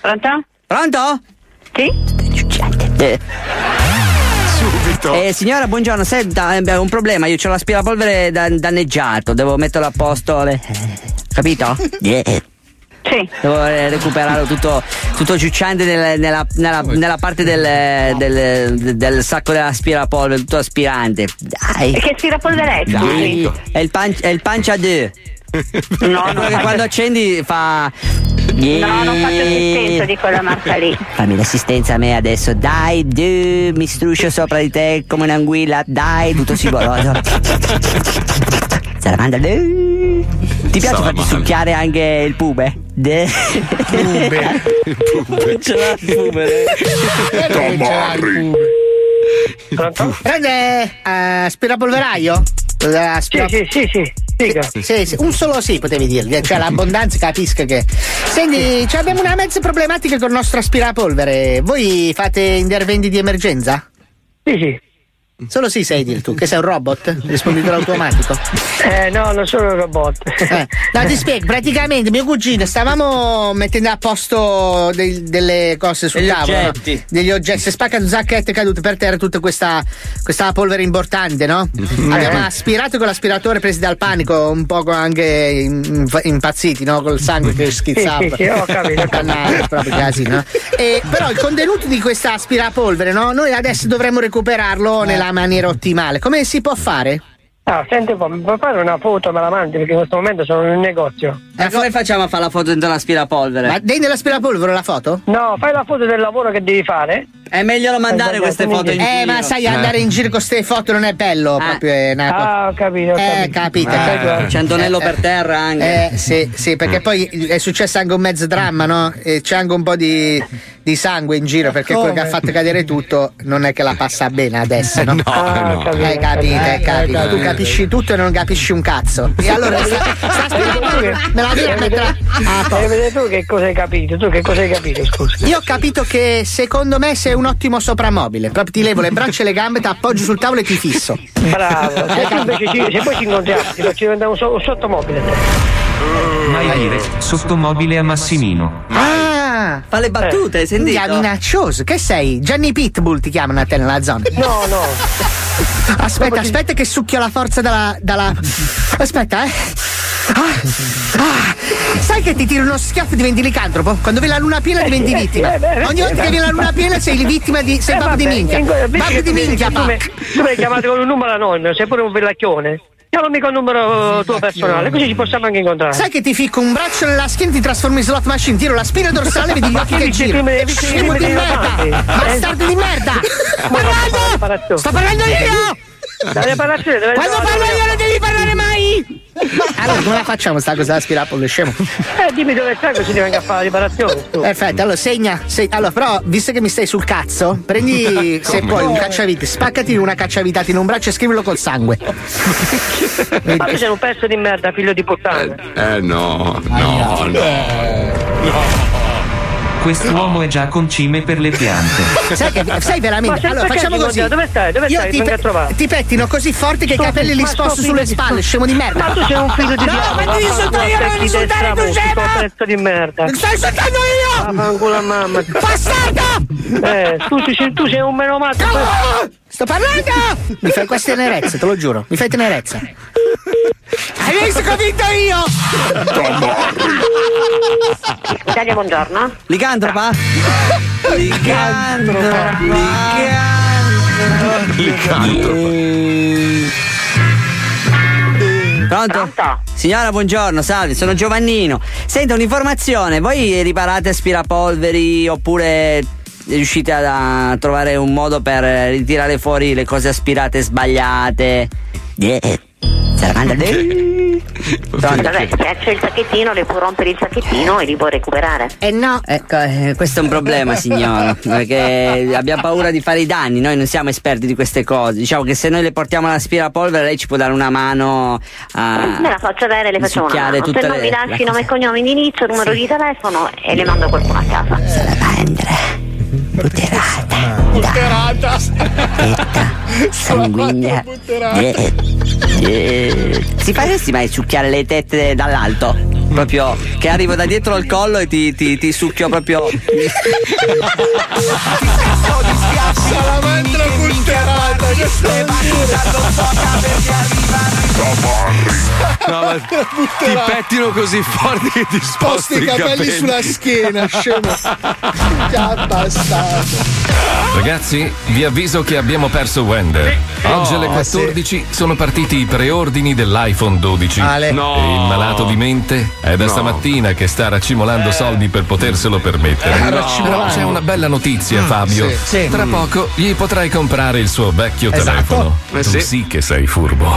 Pronto? Pronto? Sì? Subito. Eh, signora, buongiorno. Senta, abbiamo un problema. Io ho l'aspirapolvere da- danneggiato. Devo metterlo a posto. eh, Capito? Sì. Devo eh, recuperarlo tutto, tutto ciucciante nel- nella, nella- nella parte del, del- del sacco dell'aspirapolvere, tutto aspirante. Dai. E che aspirapolvere è? scusi? È il, pan- è il pancia 2. No, non quando accendi fa. No, non faccio assistenza di quella marca lì. Fammi l'assistenza a me adesso, dai, du, mi struscio sopra di te come un'anguilla, dai, tutto scivoloso. Salamandra, du. Ti piace farti Salamandra. succhiare anche il pube? De. Pube. Ce l'ha il pube. Prende eh, aspirapolveraio? Eh, aspira- Sì, sì, sì, sì. Sì, sì, un solo sì potevi dirgli, cioè l'abbondanza capisco che. Senti, cioè, abbiamo una mezza problematica con il nostro aspirapolvere. Voi fate interventi di emergenza? Sì, sì. Solo sì sai dir tu, che sei un robot? Risponditore automatico. Eh, no, non sono un robot. Eh, no, ti spiego, praticamente mio cugino stavamo mettendo a posto del- delle cose sul Degli tavolo. no? oggetti. Degli oggetti. Si è spaccato un zacchetto e è caduto per terra tutta questa, questa polvere importante, no? Abbiamo aspirato con l'aspiratore presi dal panico, un po' anche in- impazziti, no? Col sangue che schizzava. Sì, sì, ho capito. Cannabis, proprio casino. no? E, però il contenuto di questa aspirapolvere, no? Noi adesso dovremmo recuperarlo nella maniera ottimale. Come si può fare? Ah, senti un po', mi puoi fare una foto, me la mandi perché in questo momento sono in un negozio. Ma come facciamo a fare la foto dentro l'aspirapolvere? Ma dei nell'aspirapolvere la foto? No, fai la foto del lavoro che devi fare. È meglio non mandare Eh, queste foto in Eh, giro. ma sai, andare in giro con queste foto non è bello, proprio è una. Ah, ho capito, ho Eh, capito. capite? Ah. C'è Antonello per terra anche. Eh, sì, sì, perché poi è successo anche un mezzo dramma, no? E c'è anche un po' di, di sangue in giro, perché quello che ha fatto cadere tutto non è che la passa bene adesso, no? No, Ah, no. capito. Hai capito, hai Eh, capito. eh, Tu eh. capisci tutto e non capisci un cazzo. E allora sta, sta aspirapolvere, me la devi Devi mettere a posto. vedere tu che cosa hai capito, tu che cosa hai capito, scusa. Io ho capito che secondo me sei un ottimo soprammobile. Proprio ti levo le braccia e le gambe, ti appoggio sul tavolo e ti fisso. Bravo, se, tu invece ci- se poi ci incontriamo, ti faccio diventare un, so- un sottomobile. Mai dire, sottomobile a Massimino. Ah! Fa le battute, hai sentito? Minchia, minaccioso. Che sei? Gianni Pitbull ti chiamano a te nella zona. No, no. Aspetta, aspetta che succhio la forza dalla. dalla... Aspetta, eh. Ah, ah. Sai che ti tiro uno schiaffo e diventi licantropo? Quando vedi la luna piena diventi Eh, vittima. eh, beh, Ogni eh, volta che viene la luna piena sei vittima di. sei Eh, babbo di minchia. Babbo di minchia, tu pa. mi- hai chiamato con un numero anonimo, sei pure un villacchione. Io mica un numero tuo personale, così ci possiamo anche incontrare. Sai che ti ficco un braccio nella schiena e ti trasformi in slot machine, tiro la spina dorsale, vedi gli occhi che girano. Scemo di merda! Bastardo di merda! Sto parlando! Sto parlando io! Quando parlo io non devi parlare mai! Allora, come la facciamo sta cosa dell'aspirapolvere, scemo? Eh, dimmi dove stai così ti venga a fare la riparazione. tu. Perfetto, allora segna. se- allora, però, visto che mi stai sul cazzo, prendi se puoi un cacciavite, spaccati una cacciavitata in un braccio e scrivilo col sangue. Ma tu sei un pezzo di merda, figlio di puttana. Eh no, no, no. Quest'uomo è già concime per le piante. Sai, che, sai veramente? Allora, facciamo ti così. dove stai? Dove Io stai? ti, trovare. ti pettino così forte che i Sto- capelli li sposto sto sulle figlio di- spalle, scemo di merda. Ma tu sei un figlio di No, diavolo. ma devi insultare io, non insultare tu, scema! pezzo di merda. Stai insultando io! Vaffanculo a mamma. Bastardo! Eh, tu, tu sei- tu sei un meno matto. Sto parlando! Mi fai questa tenerezza, te lo giuro. Mi fai tenerezza. Hai visto che ho vinto io? Italia, buongiorno. Licantropa? Licantropa. Pronto? Signora, buongiorno, salve, sono Giovannino. Senta un'informazione, voi riparate aspirapolveri oppure riuscite a, a trovare un modo per ritirare fuori le cose aspirate sbagliate? Eh, Salamandra. Pronto? Vabbè, se c'è il sacchettino, le può rompere il sacchettino e li può recuperare. Eh no. Ecco, eh, questo è un problema, signora, perché abbiamo paura di fare i danni, noi non siamo esperti di queste cose. Diciamo che se noi le portiamo l'aspirapolvere, lei ci può dare una mano a. Me la faccio avere, le facciamo una mano. Se non le- mi lasci la nome e cognome, indirizzo, numero di telefono e le mando qualcuno a casa. Butterata. sanguigna. Eh, eh. Si faresti mai succhiare le tette dall'alto? Proprio che arrivo da dietro al collo e ti, ti, ti succhio proprio. Salamandra stai No, ma ti pettino così forte che ti sposti Sposti i capelli sulla schiena, scemo. Ragazzi, vi avviso che abbiamo perso Wender. Oggi alle Oh, 14 sono partiti i preordini dell'iPhone 12. Ale. No. E il malato di mente è da stamattina che sta racimolando soldi per poterselo permettere. Eh, Però racimolando. c'è una bella notizia, Fabio. sì, sì. Tra poco gli potrai comprare il suo vecchio Esatto. telefono. Eh, tu sì. sì che sei furbo.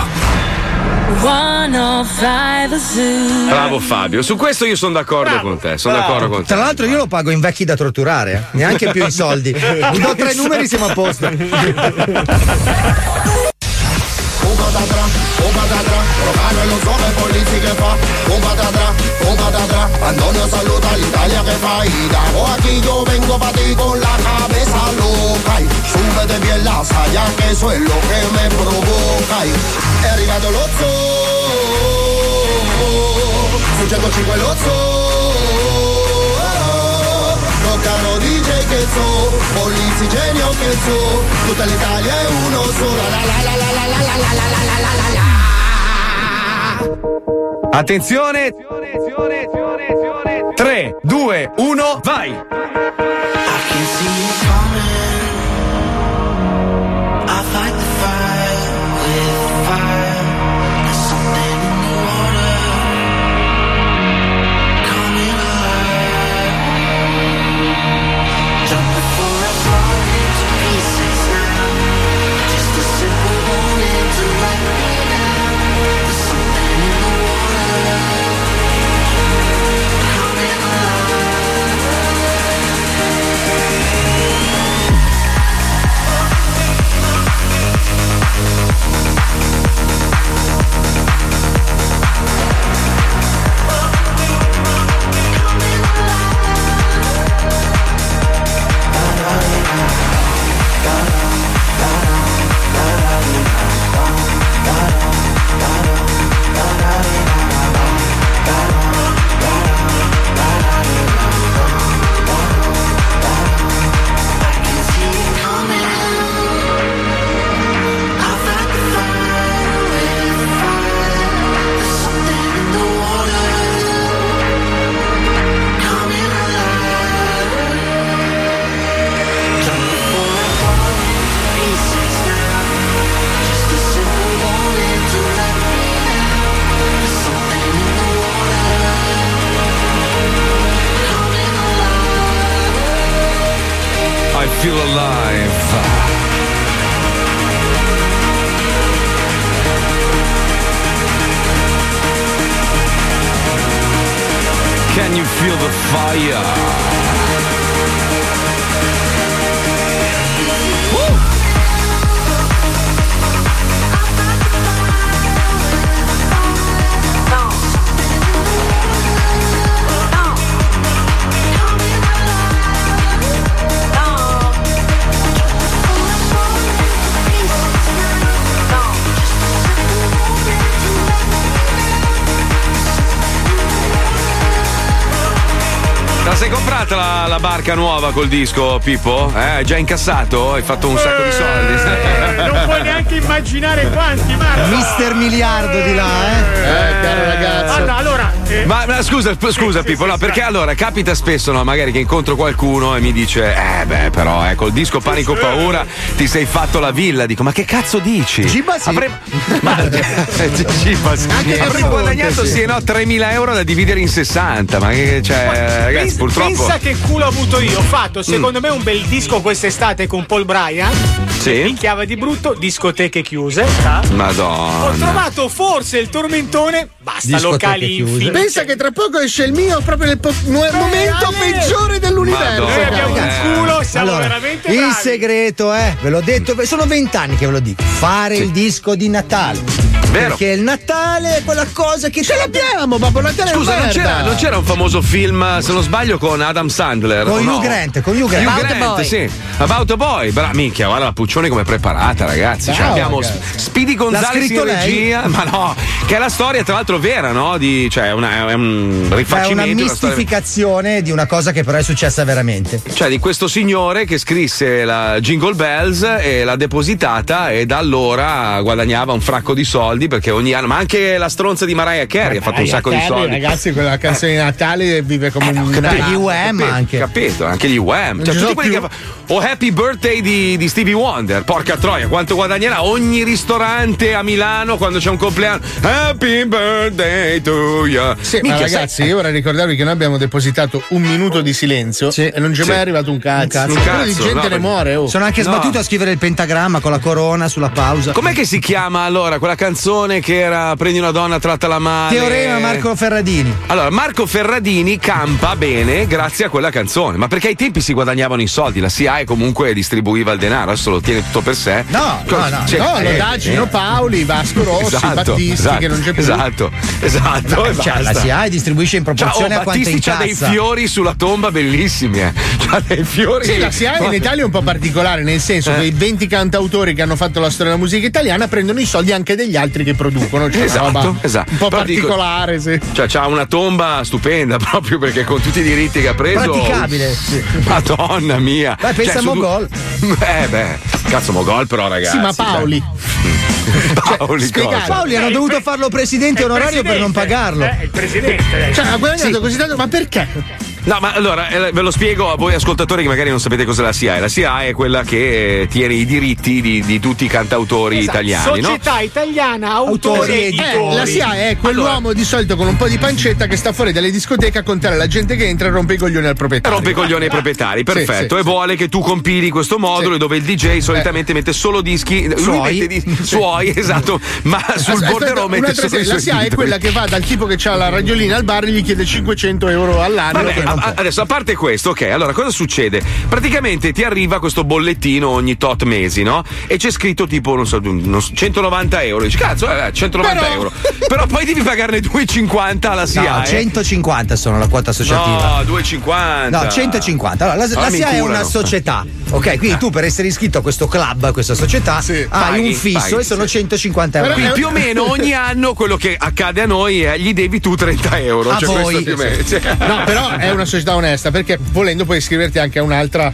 Bravo Fabio, su questo io sono d'accordo con te, sono d'accordo con te. Tra l'altro io lo pago in vecchi da torturare, eh. neanche più i soldi. Mi do tre numeri siamo a posto. Un patatra, un patatra, Romano e lo so che polizzi che fa. Un patatra, un patatra, Antonio saluta l'Italia che fa. Y dago aquí yo vengo pa' ti con la cabeza loca. Y súbete bien la saya que eso es lo que me provoca. Y è arrivato lo zoo Su 105 lo zoo Toccano DJ che so, polizzi genio che so Tutta l'Italia è uno solo la la la la la la la la la la la la la Attenzione! 3, 2, 1, vai! I feel alive. Can you feel the fire? Sei comprata la, la barca nuova col disco, Pippo? Eh, hai già incassato? Hai fatto un sacco di soldi. Eh, non puoi neanche immaginare quanti, Marco. Mister Miliardo di là, eh? Eh, caro ragazzo. Allora, allora eh, Ma, ma scusa, scusa Pippo, no, perché allora capita spesso, no, magari che incontro qualcuno e mi dice, eh beh, però, eh, col disco Panico Paura ti sei fatto la villa. Dico, ma che cazzo dici? Giba sì. Avrei, ma, eh, Giba sì. Anche Avrei guadagnato, sì. sì, no, 3.000 euro da dividere in 60. Ma che, cioè, ragazzi, Pensa- purtroppo. Mm. Pensa che culo ho avuto io. Ho fatto, secondo me, un bel disco quest'estate con Paul Bryan. Sì. Picchiava di brutto, discoteche chiuse. sa? Ho Madonna. trovato forse il tormentone. Basta, Discoteche locali infiniti. Pensa che tra poco esce il mio proprio nel po- nel momento Ale! peggiore dell'universo. Noi abbiamo un Eh. culo, siamo Allora, veramente il bravi. segreto è, ve l'ho detto, sono vent'anni che ve lo dico, fare il disco di Natale. Vero. Perché il Natale è quella cosa che Ce l'abbiamo, Babbo Natale. è Scusa, non c'era, non c'era un famoso film, se non sbaglio, con Adam Sandler? Con o no? Hugh Grant, con Hugh Grant. Hugh About a Grant, Boy. sì. About a Boy. Bra, minchia, guarda la Puccione come è preparata, ragazzi. Cioè, Ciao, abbiamo ragazzi. Speedy Gonzales in regia. Ma no, che è la storia, tra l'altro, vera, no? Di, cioè, è, una- è un È una rifacimento. una storia- mistificazione di una cosa che però è successa veramente. Cioè, di questo signore che scrisse la Jingle Bells e l'ha depositata e da allora guadagnava un fracco di soldi perché ogni anno, ma anche la stronza di Mariah Carey ha fatto un Mariah sacco di Carey, soldi. Ragazzi, quella canzone di Natale vive come un. Beh, gli UM Capito, anche. Capito, anche gli UM. Cioè, ci tutti quelli più. che fa- O Happy Birthday di, di Stevie Wonder. Porca troia, quanto guadagnerà ogni ristorante a Milano quando c'è un compleanno. Happy birthday to you. Sì, Minchia, ma sai- ragazzi, io vorrei ricordarvi che noi abbiamo depositato un minuto di silenzio e non c'è Sì. mai arrivato un cazzo. Un cazzo. Un di cazzo, gente no, ne perché- muore. Oh. Sono anche No. sbattuto a scrivere il pentagramma con la corona sulla pausa. Com'è che si chiama allora quella canzone che era Prendi una donna, trattala male? Teorema Marco Ferradini. Allora, Marco Ferradini campa bene grazie a quella canzone, ma perché ai tempi si guadagnavano i soldi, la CIA comunque distribuiva il denaro, adesso lo tiene tutto per sé. No, Co- no, no, cioè, no, lo eh, dà Gino eh. Paoli, Vasco Rossi, Esatto, Battisti esatto, che non c'è più. Esatto, esatto. e Cioè, la. SIAE distribuisce in Ciao, oh, proporzione a quanto Battisti c'ha dei fiori sulla tomba bellissimi, eh. C'ha dei fiori. Sì, la SIAE in Italia è un po' particolare, nel senso Eh. che i 20 cantautori che hanno fatto la storia della musica italiana prendono i soldi anche degli altri che producono. Cioè, Esatto, esatto. Un po' Però dico- particolare, sì. Cioè, c'ha una tomba stupenda proprio perché con tutti i diritti che ha preso. Praticabile, sì. Madonna mia. Beh, pensa Cioè, a Mogol. Eh, beh, cazzo, Mogol, però, ragazzi. Sì, ma cioè- Paoli. Paoli, spiegate. cosa? Paoli hanno Eh, dovuto pre- farlo presidente onorario per non presidente. pagarlo. Eh, il presidente. Cioè, ha guadagnato così tanto, ma perché? No, ma allora eh, ve lo spiego a voi ascoltatori che magari non sapete cos'è la SIAE. La SIAE è quella che eh, tiene i diritti di, di tutti i cantautori Esatto, italiani, no? Società italiana, autori, e editori. editori. Eh, la SIA è quell'uomo di solito con un po' di pancetta che sta fuori dalle discoteche a contare la gente che entra e rompe i coglioni al proprietario. Rompe i coglioni ai proprietari, perfetto. sì, e vuole che tu compili questo modulo dove il DJ solitamente mette solo dischi. Lui Suoi. dis- suoi, esatto. Ma sul Aspetta, borderò mette solo i serie, la suoi SIA è quella che va dal tipo che ha la radiolina al bar e gli chiede 500 euro all'anno. Vabbè, a- adesso a parte questo, ok, allora cosa succede? Praticamente ti arriva questo bollettino ogni tot mesi, no? E c'è scritto tipo, non so, non so, 190 euro. Dici, cazzo, eh, 190 Però- euro. Però poi devi pagarne 2,50 alla No, SIAE. 150 sono la quota associativa. No, 2,50. No, 150. Allora, la, la Ah, SIA è una società. Ok, quindi tu per essere iscritto a questo club, a questa società, hai Paghi, un fisso paghi, e sono 150 euro. Quindi più o meno ogni anno quello che accade a noi è gli devi tu 30 euro. A cioè voi. questo più o meno. Cioè- No, però è una società onesta perché volendo puoi iscriverti anche a un'altra.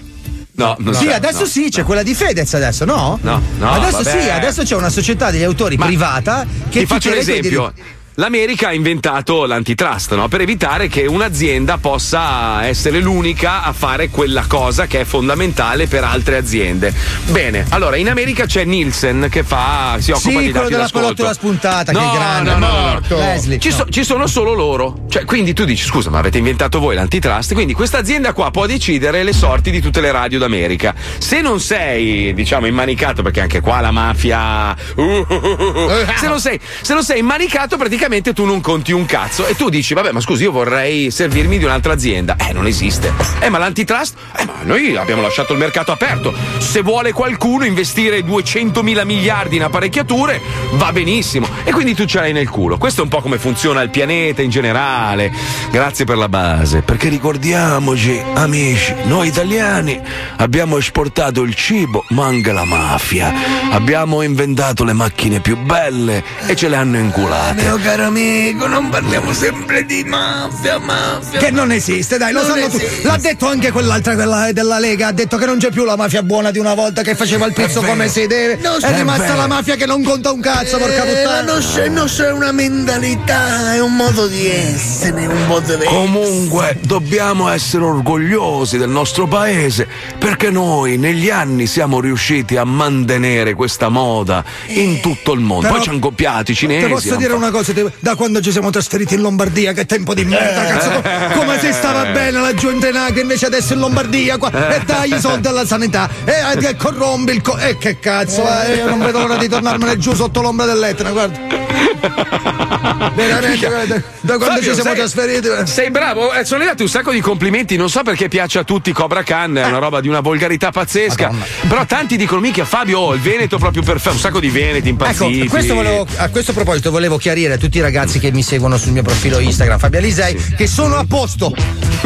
No, non Sì, c'è, adesso no. sì, c'è quella di Fedez adesso, no? No, no, Adesso vabbè. sì, adesso c'è una società degli autori Ma privata che Ti faccio un esempio. diritti. L'America ha inventato l'antitrust no? per evitare che un'azienda possa essere l'unica a fare quella cosa che è fondamentale per altre aziende. Bene, allora in America c'è Nielsen che fa, si occupa Sì, di quello dati della pallottola spuntata, no, che è grande. No, no, no, no. morto. Leslie, Ci, no. so- ci sono solo loro. Cioè, quindi tu dici, scusa, ma avete inventato voi l'antitrust? Quindi questa azienda qua può decidere le sorti di tutte le radio d'America. Se non sei, diciamo, immanicato, perché anche qua la mafia. uh, uh, uh, uh, se, non sei, se non sei immanicato, praticamente tu non conti un cazzo. E tu dici, vabbè, ma scusi, io vorrei servirmi di un'altra azienda. Eh, non esiste. Eh, ma l'antitrust? Eh, ma noi abbiamo lasciato il mercato aperto. Se vuole qualcuno investire 200 mila miliardi in apparecchiature, va benissimo. E quindi tu ce l'hai nel culo. Questo è un po' come funziona il pianeta in generale. Grazie per la base. Perché ricordiamoci, amici, noi italiani abbiamo esportato il cibo, ma anche la mafia. Abbiamo inventato le macchine più belle e ce le hanno inculate. Caro amico, non parliamo sempre di mafia, mafia. Che non esiste, dai, lo sanno tutti. L'ha detto anche quell'altra, quella della Lega, ha detto che non c'è più la mafia buona di una volta che faceva il pizzo come si deve. No, è è rimasta vero. la mafia che non conta un cazzo, porca Eh, puttana. non c'è, non c'è una mentalità, è un modo di essere, un modo di Comunque, dobbiamo essere orgogliosi del nostro paese perché noi negli anni siamo riusciti a mantenere questa moda in tutto il mondo. Però- Poi ci hanno copiato i cinesi. Ti posso dire una cosa, da quando ci siamo trasferiti in Lombardia, che tempo di merda, Eh. cazzo, co- come si stava bene la gente che invece adesso in Lombardia qua, Eh. e dai i soldi alla sanità, e, e corrompi il co- e che cazzo, eh, io non vedo l'ora di tornarmene giù sotto l'ombra dell'Etna, guarda. Veramente, guarda, da quando Fabio, ci siamo sei- trasferiti. eh. Sei bravo, eh, sono arrivati un sacco di complimenti. Non so perché piace a tutti Cobra Khan, è una roba di una volgarità pazzesca. Però tanti dicono: Mica Fabio, oh, il Veneto proprio perfetto. Un sacco di Veneti impazziti. Ecco, questo volevo- a questo proposito volevo chiarire a tutti i ragazzi che mi seguono sul mio profilo Instagram, Fabio Alisei, che sono a posto.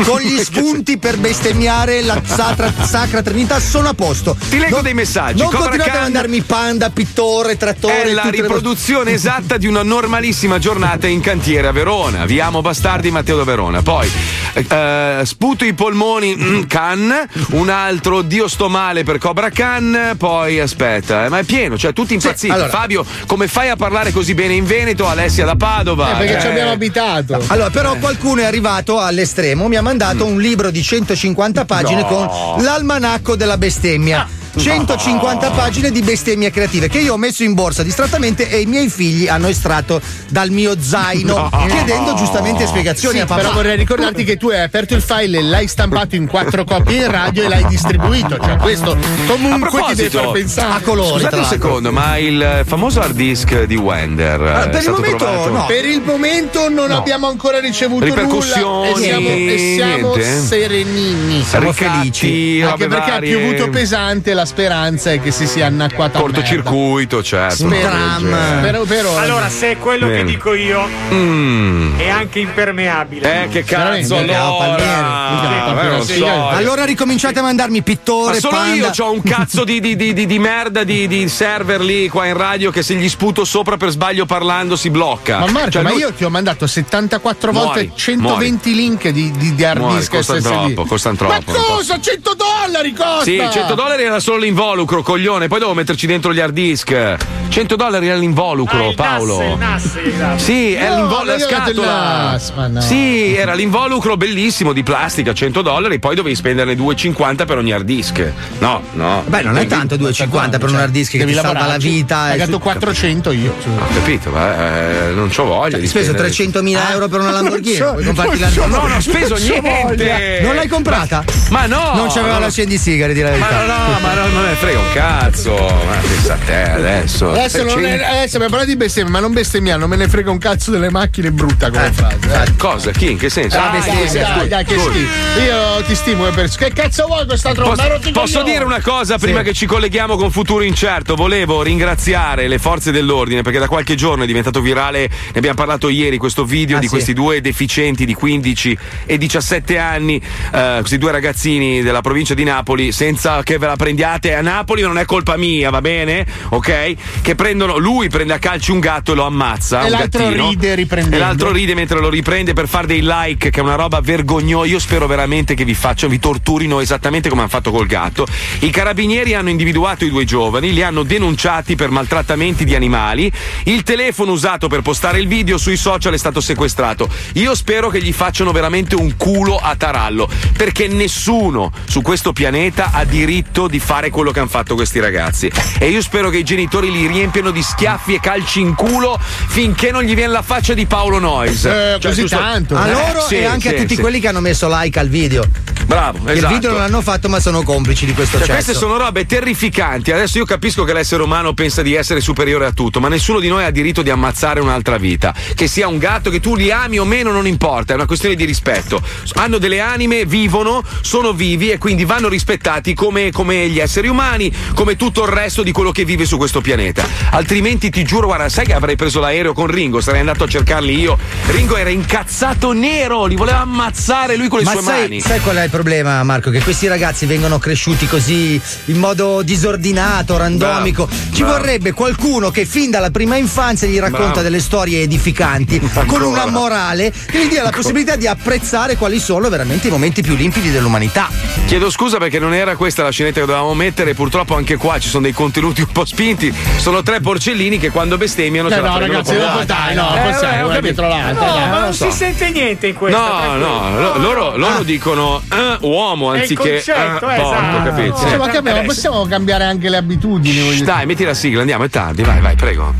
Con gli spunti per bestemmiare la sacra, sacra Trinità sono a posto. Ti leggo Non- dei messaggi. Non Cobra continuate Khan- a mandarmi panda, pittore, trattore. È la tutte le- riproduzione esatta di una normalissima giornata in cantiere a Verona. Vi amo bastardi Matteo da Verona. Poi eh, sputo i polmoni mm, Khan, un altro Dio sto male per Cobra Khan. Poi aspetta, eh, ma è pieno, cioè tutti impazziti. allora- Fabio, come fai a parlare così bene in Veneto? Alessia da Padova. Eh, perché ci Eh. abbiamo abitato. Allora, però qualcuno è arrivato all'estremo, mi ha mandato un libro di 150 pagine No. con l'almanacco della bestemmia. 150 pagine di bestemmie creative che io ho messo in borsa distrattamente e i miei figli hanno estratto dal mio zaino No. chiedendo giustamente spiegazioni Sì, a papà. però vorrei ricordarti che tu hai aperto il file e l'hai stampato in quattro copie in radio e l'hai distribuito. Cioè, questo A comunque ti deve far pensare. Scusate un secondo, ma il famoso hard disk di Wender Ah, eh, per è il stato momento no. Per il momento non No. abbiamo ancora ricevuto Ripercussioni, nulla e siamo, e siamo serenini. Siamo felici, Anche perché varie. ha piovuto pesante la speranza è che si sia annacquata. Cortocircuito, certo. Speriamo. Per, per ora. Allora, se è quello Bene. che dico io, Mm. è anche impermeabile. Eh, che cazzo allora? Eh, so. Allora ricominciate a mandarmi pittore, Ma solo panda. io ho un cazzo di, di- di- di- di merda di, di server lì qua in radio che se gli sputo sopra per sbaglio parlando si blocca. Ma Marco, Cioè, ma lui- io ti ho mandato 74 Muori, volte 120 link di, di, di hard Muori, disk costano SSD. troppo, costano Ma troppo, non cosa? 100 dollari costa! Sì, 100 dollari era solo l'involucro, coglione. Poi devo metterci dentro gli hard disk. 100 dollari era l'involucro, Paolo. Il NAS, il NAS. Sì, è No, l'involucro, la ho scatola. NAS, ma no. Sì, era l'involucro bellissimo di plastica, 100 dollari, poi dovevi spenderne 2,50 per ogni hard disk. No, no. Beh, non è tanto 2,50 per un hard disk che ti salva la vita. Hai e pagato tu- 400 io. Ho capito, ma eh, non c'ho voglia Hai di speso spendere- 300.000 euro per una Lamborghini. non so- la No, non ho speso niente. voglia. Non l'hai comprata? Ma no! Non c'aveva la scendisigari, di la Ma verità. no, no, ma no, non me ne frega un cazzo. Ma pensa a te adesso. Adesso, non è, 300 adesso abbiamo parlato di bestemmia, ma non bestemmiare, non me ne frega un cazzo delle macchine, brutta come frase. eh. Cosa? Chi? In che senso? Dai, dai, dai, dai, che schifo. Io ti stimo, eh, per... che cazzo vuoi questa tromba? Posso, posso dire una cosa prima che ci colleghiamo con Futuro Incerto? Volevo ringraziare le forze dell'ordine perché da qualche giorno è diventato virale, ne abbiamo parlato ieri, questo video Ah, di sì. questi due deficienti di 15 e 17 anni, eh, questi due ragazzini della provincia di Napoli, senza che ve la prendiate a Napoli, non è colpa mia, va bene? Ok? Che prendono, lui prende a calci un gatto e lo ammazza. E l'altro gattino. ride riprendendo. E l'altro ride mentre lo riprende per fare dei like, che è una roba vergognosa. Io spero veramente che vi facciano, vi torturino esattamente come hanno fatto col gatto. I carabinieri hanno individuato i due giovani, li hanno denunciati per maltrattamenti di animali. Il telefono usato per postare il video sui social è stato sequestrato. Io spero che gli facciano veramente un culo a tarallo, perché nessuno su questo pianeta ha diritto di fare quello che hanno fatto questi ragazzi. E io spero che i genitori li riempiano di schiaffi e calci in culo finché non gli viene la faccia di Paolo Noyes. Eh, così tanto? A Eh, loro sì, e anche sì, a tutti sì. quelli che hanno messo like al video. Bravo, esatto. Il video non l'hanno fatto, ma sono complici di questo Cioè, cesso. queste sono robe terrificanti. Adesso io capisco che l'essere umano pensa di essere superiore a tutto, ma nessuno di noi ha diritto di ammazzare un'altra vita. Che sia un gatto, che tu li ami o meno, non importa, è una questione di rispetto. Hanno delle anime, vivono, sono vivi e quindi vanno rispettati come, come gli esseri umani, come tutto il resto di quello che vive su questo pianeta. Altrimenti ti giuro, guarda, sai che avrei preso l'aereo con Ringo, sarei andato a cercarli io. Ringo era incazzato nero, li voleva ammazzare lui con le Ma sue sai, mani. sai qual è il problema, Marco? Che questi ragazzi vengono cresciuti così in modo disordinato, randomico. Bravo, Ci bravo. vorrebbe qualcuno che fin dalla prima infanzia gli racconta Bravo. delle storie edificanti con Ancora. una morale che gli dia la possibilità di apprezzare quali sono veramente i momenti più limpidi dell'umanità. Chiedo scusa perché non era questa la scenetta che dovevamo mettere. Purtroppo anche qua ci sono dei contenuti un po' spinti. Sono tre porcellini che quando bestemmiano No, ce la no, prendono ragazzi, con dopo la- dai, no, Eh, ho una dietro l'altra, No, dai, ma non non si so. sente niente in questo. No, no, lo- loro, loro dicono eh, uomo anziché concetto, eh, esatto. porco, capito? Sì, ma possiamo cambiare anche le abitudini. Dai, metti la sigla, andiamo, è tardi, vai, vai, prego.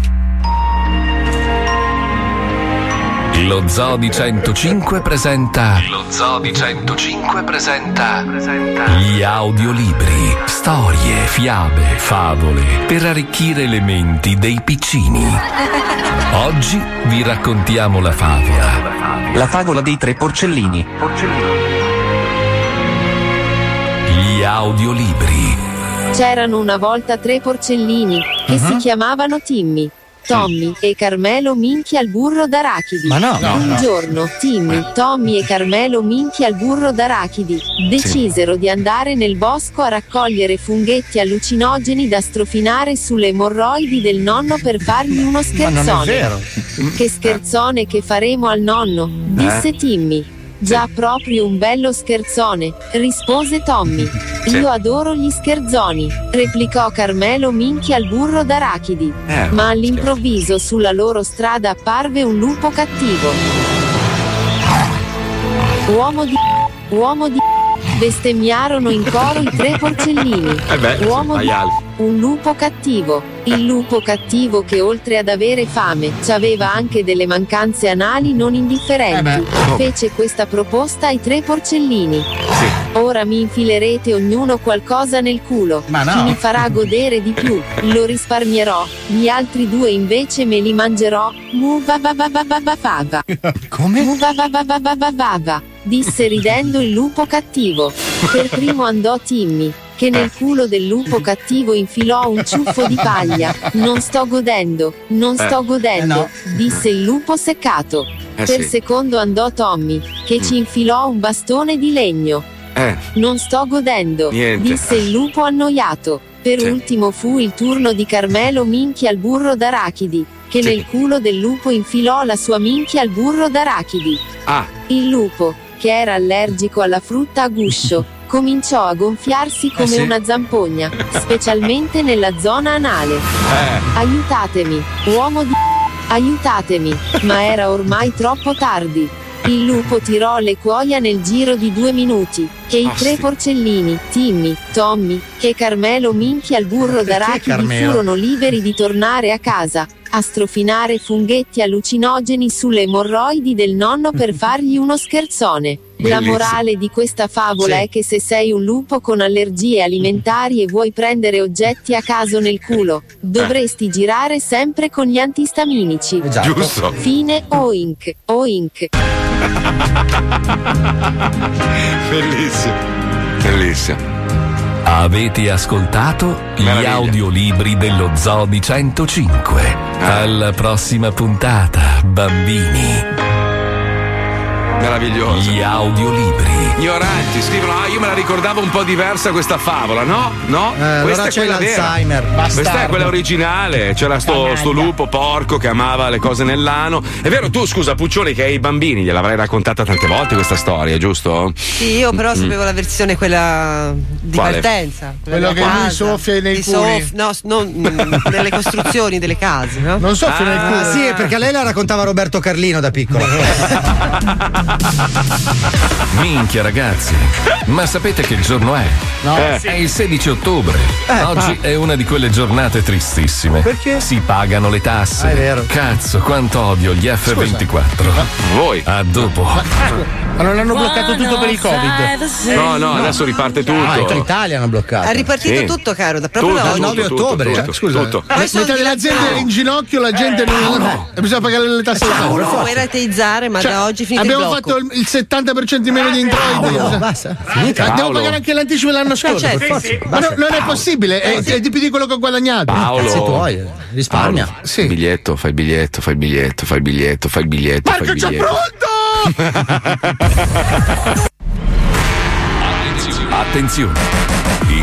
Lo Zoo di 105 presenta. Lo Zoo di 105 presenta. Gli audiolibri. Storie, fiabe, favole. Per arricchire le menti dei piccini. Oggi vi raccontiamo la favola. La favola dei tre porcellini. Gli audiolibri. C'erano una volta tre porcellini, che si chiamavano Timmy. Tommy e Carmelo minchia al burro d'arachidi. Ma no, no, Un no. giorno Timmy, Tommy e Carmelo minchia al burro d'arachidi decisero di andare nel bosco a raccogliere funghetti allucinogeni da strofinare sulle emorroidi del nonno per fargli uno Ma non è scherzone. vero. Che scherzone che faremo al nonno, disse Eh? Timmy. Già proprio un bello scherzone, rispose Tommy. Sì. Io adoro gli scherzoni, replicò Carmelo minchia al burro d'arachidi. Eh, Ma all'improvviso sulla loro strada apparve un lupo cattivo. Uomo di... Uomo di... Bestemmiarono in coro i tre porcellini. Eh beh, Uomo di... Un lupo cattivo. Il lupo cattivo che oltre ad avere fame, aveva anche delle mancanze anali non indifferenti. Eh oh. Fece questa proposta ai tre porcellini. Sì. Ora mi infilerete ognuno qualcosa nel culo. Ma no. Chi mi farà godere di più, lo risparmierò. Gli altri due invece me li mangerò. Muvavavavavavava. Come? Disse ridendo il lupo cattivo. Per primo andò Timmy che nel culo del lupo cattivo infilò un ciuffo di paglia. Non sto godendo, non sto Eh, godendo, disse il lupo seccato. Eh per secondo andò Tommy, che ci infilò un bastone di legno. Eh, Non sto godendo, disse il lupo annoiato. Per Sì. ultimo fu il turno di Carmelo minchia al burro d'arachidi, che Sì. nel culo del lupo infilò la sua minchia al burro d'arachidi. ah, Il lupo, che era allergico alla frutta a guscio, cominciò a gonfiarsi come sì. una zampogna, specialmente nella zona anale. eh, Aiutatemi, uomo di... Aiutatemi, ma era ormai troppo tardi. Il lupo tirò le cuoia nel giro di due minuti, che i tre Asti. porcellini, Timmy, Tommy, e Carmelo minchia al burro d'arachidi furono liberi di tornare a casa, a strofinare funghetti allucinogeni sulle emorroidi del nonno per fargli uno scherzone. La morale di questa favola Sì. è che se sei un lupo con allergie alimentari e vuoi prendere oggetti a caso nel culo, dovresti girare sempre con gli antistaminici. Esatto. giusto. Fine oink, oink. Bellissimo. Bellissimo. Avete ascoltato gli Meraviglia. audiolibri dello Zoo di 105. Alla prossima puntata, bambini. Meraviglioso. Gli audiolibri. Ignoranti, scrivono, ah, io me la ricordavo un po' diversa questa favola. No, no, Eh, allora questa è c'è quella vera. l'Alzheimer. Questa è Bastardo. quella originale. C'era sto, sto lupo porco che amava le cose nell'ano. È vero, tu scusa, Puccioni, che ai bambini gliel'avrai raccontata tante volte questa storia, giusto? Sì, io però sapevo la versione quella di Quale? partenza. Quello che lui soffia nei culi. soff- no, non mm, delle costruzioni delle case, no? Non soffia nel culo. Ah, sì, perché a lei la raccontava Roberto Carlino da piccolo. Minchia ragazzi, ma sapete che giorno è? No. Eh. È il 16 ottobre. Eh, Oggi è una di quelle giornate tristissime. Perché? Si pagano le tasse. Ah, è vero. Cazzo, quanto odio gli F24. Voi? A dopo. Ma non hanno bloccato tutto per il Covid. No, no, adesso riparte tutto. Ah, tutta l'Italia hanno bloccato. È ripartito Sì. tutto, caro, da proprio Tutto, da tutto, oggi. 9 tutto, ottobre. tutto, Cioè, scusa, tutto. Sono metà della gente dilazionato. è in ginocchio, la gente non. E bisogna pagare le tasse locali. Puoi rateizzare, ma Cioè, da oggi finito abbiamo il fatto il il 70% in meno di introiti. No, basta. Finita. Devo pagare anche l'anticipo dell'anno scorso. certo. Sì, sì. Ma no- non è possibile, è, è di più di quello che ho guadagnato. Paolo. Cazzi tuoi, eh, risparmia. Paolo, Sì. Biglietto, fai il biglietto, fai il biglietto, fai il biglietto, fai il biglietto, Marco c'è pronto! Attenzione!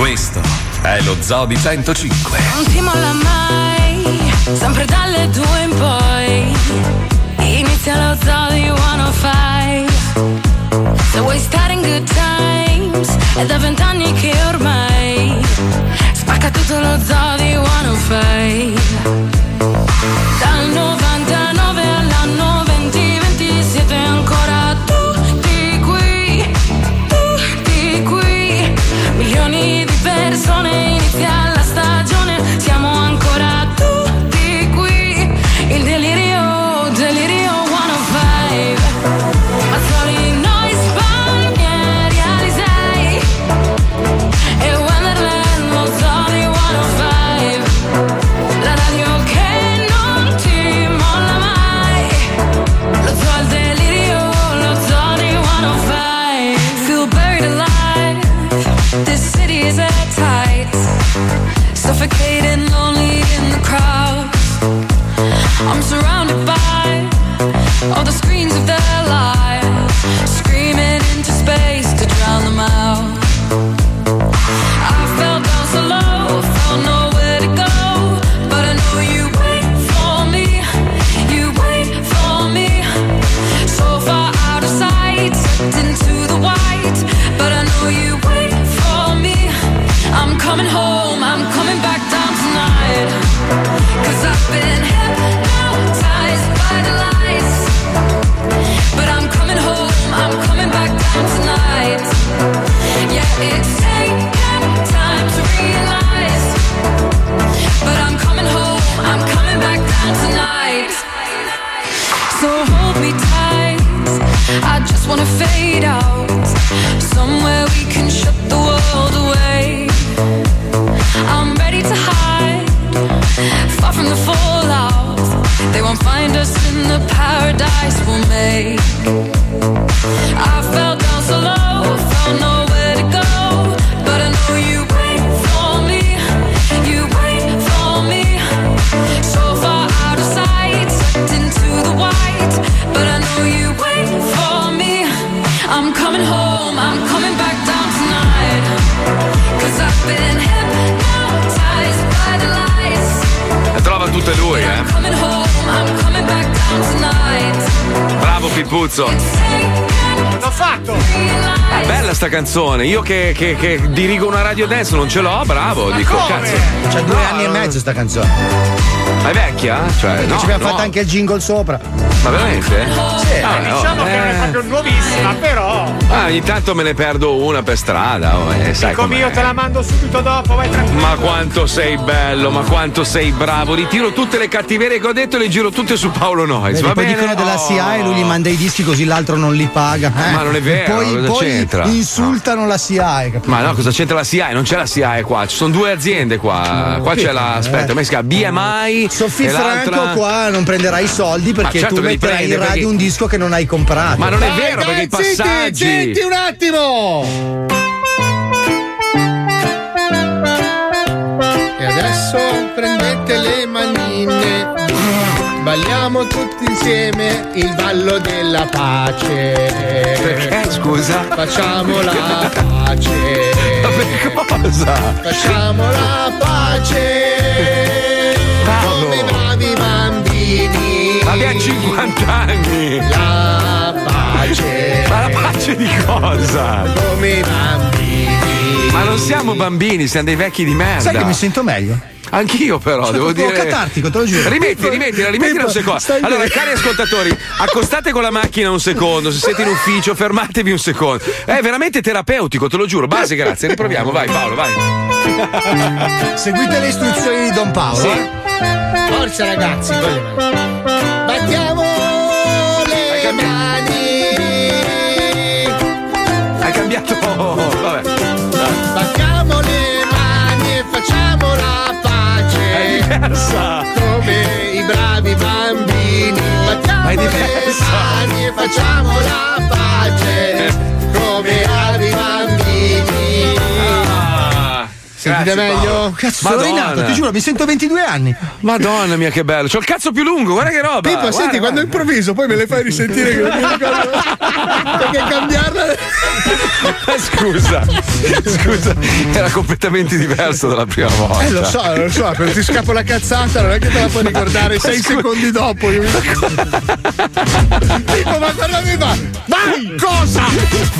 Questo è lo Zoo di 105. Non ti molla mai, sempre dalle due in poi. Inizia lo zoo di 105. Se vuoi stare in good times, è da vent'anni che ormai spacca tutto lo zoo di 105. Dal 99 Milioni di persone inizia la stagione, siamo Suffocating, lonely in the crowd. I'm surrounded by all the screens of their lives, I just wanna fade out. Somewhere we dice will make. I Bravo Pippuzzo. L'ho fatto! È bella sta canzone. Io che, che- che dirigo una radio dance non ce l'ho, bravo. dico, cazzo. C'ha due No, anni e mezzo sta canzone. Ma è vecchia? Cioè, no, ci abbiamo no. fatto anche il jingle sopra. Ma veramente? Sì. Ah, Eh, no, non eh. nuovissima, però. Ah, ogni tanto me ne perdo una per strada. Oh, eh, sai Dico com'è. io te la mando subito dopo, vai tranquillo. Ma quanto sei bello, ma quanto sei bravo. Ritiro tutte le cattiverie che ho detto e le giro tutte su Paolo Noyes. Vedi, Va poi bene? dicono della Oh. SIA e lui gli manda i dischi così l'altro non li paga. eh. Ma non è vero, Poi, cosa poi c'entra? insultano la SIA, capito? Ma no, cosa c'entra la SIAE? Non c'è la SIAE qua, ci sono due aziende qua. Qua c'è la. Aspetta, come si chiama? BMI. Sofì e Franco qua non prenderai i soldi perché certo tu metterai in radio perché- un disco che non hai comprato. Ma non è Dai, vero, perché i passaggi. zitti un attimo! E adesso prendete le manine, balliamo tutti insieme il ballo della pace. Perché, scusa? Facciamo la pace. Ma per cosa? Facciamo la pace. Paolo. Come bravi bambini. Abbiamo 50 anni. La pace. Ma la pace di cosa? Come i bambini. Ma non siamo bambini, siamo dei vecchi di merda. Sai che mi sento meglio? Anch'io però, Sono devo dire. catartico, te lo giuro. Rimetti, rimettila, rimettila un secondo. Allora, cari ascoltatori, accostate con la macchina un secondo. Se siete in ufficio, fermatevi un secondo. È veramente terapeutico, te lo giuro. Base, grazie. Riproviamo, vai, Paolo, vai. Seguite le istruzioni di Don Paolo. Sì. eh. Forza ragazzi, con le mani ha cambiato. Vabbè. Spacchiamo le mani e facciamo la pace. È diversa. Come i bravi bambini. Spacchiamo le mani e facciamo la pace. Eh. Come i bravi bambini. Sentite Grazie, meglio? Paolo. Cazzo, sono Madonna. rinato, ti giuro, mi sento 22 anni. Madonna mia, che bello. C'ho il cazzo più lungo, guarda che roba. Pippo, guarda, senti, quando guarda. improvviso poi me le fai risentire che non mi ricordo. Perché cambiarla. Scusa, scusa, era completamente diverso dalla prima volta. Eh lo so, lo so, quando ti scappa la cazzata non è che te la puoi ricordare Ma sei scusa. secondi dopo. Io mi- Pippo, ma guardami, va! Vai! Cosa?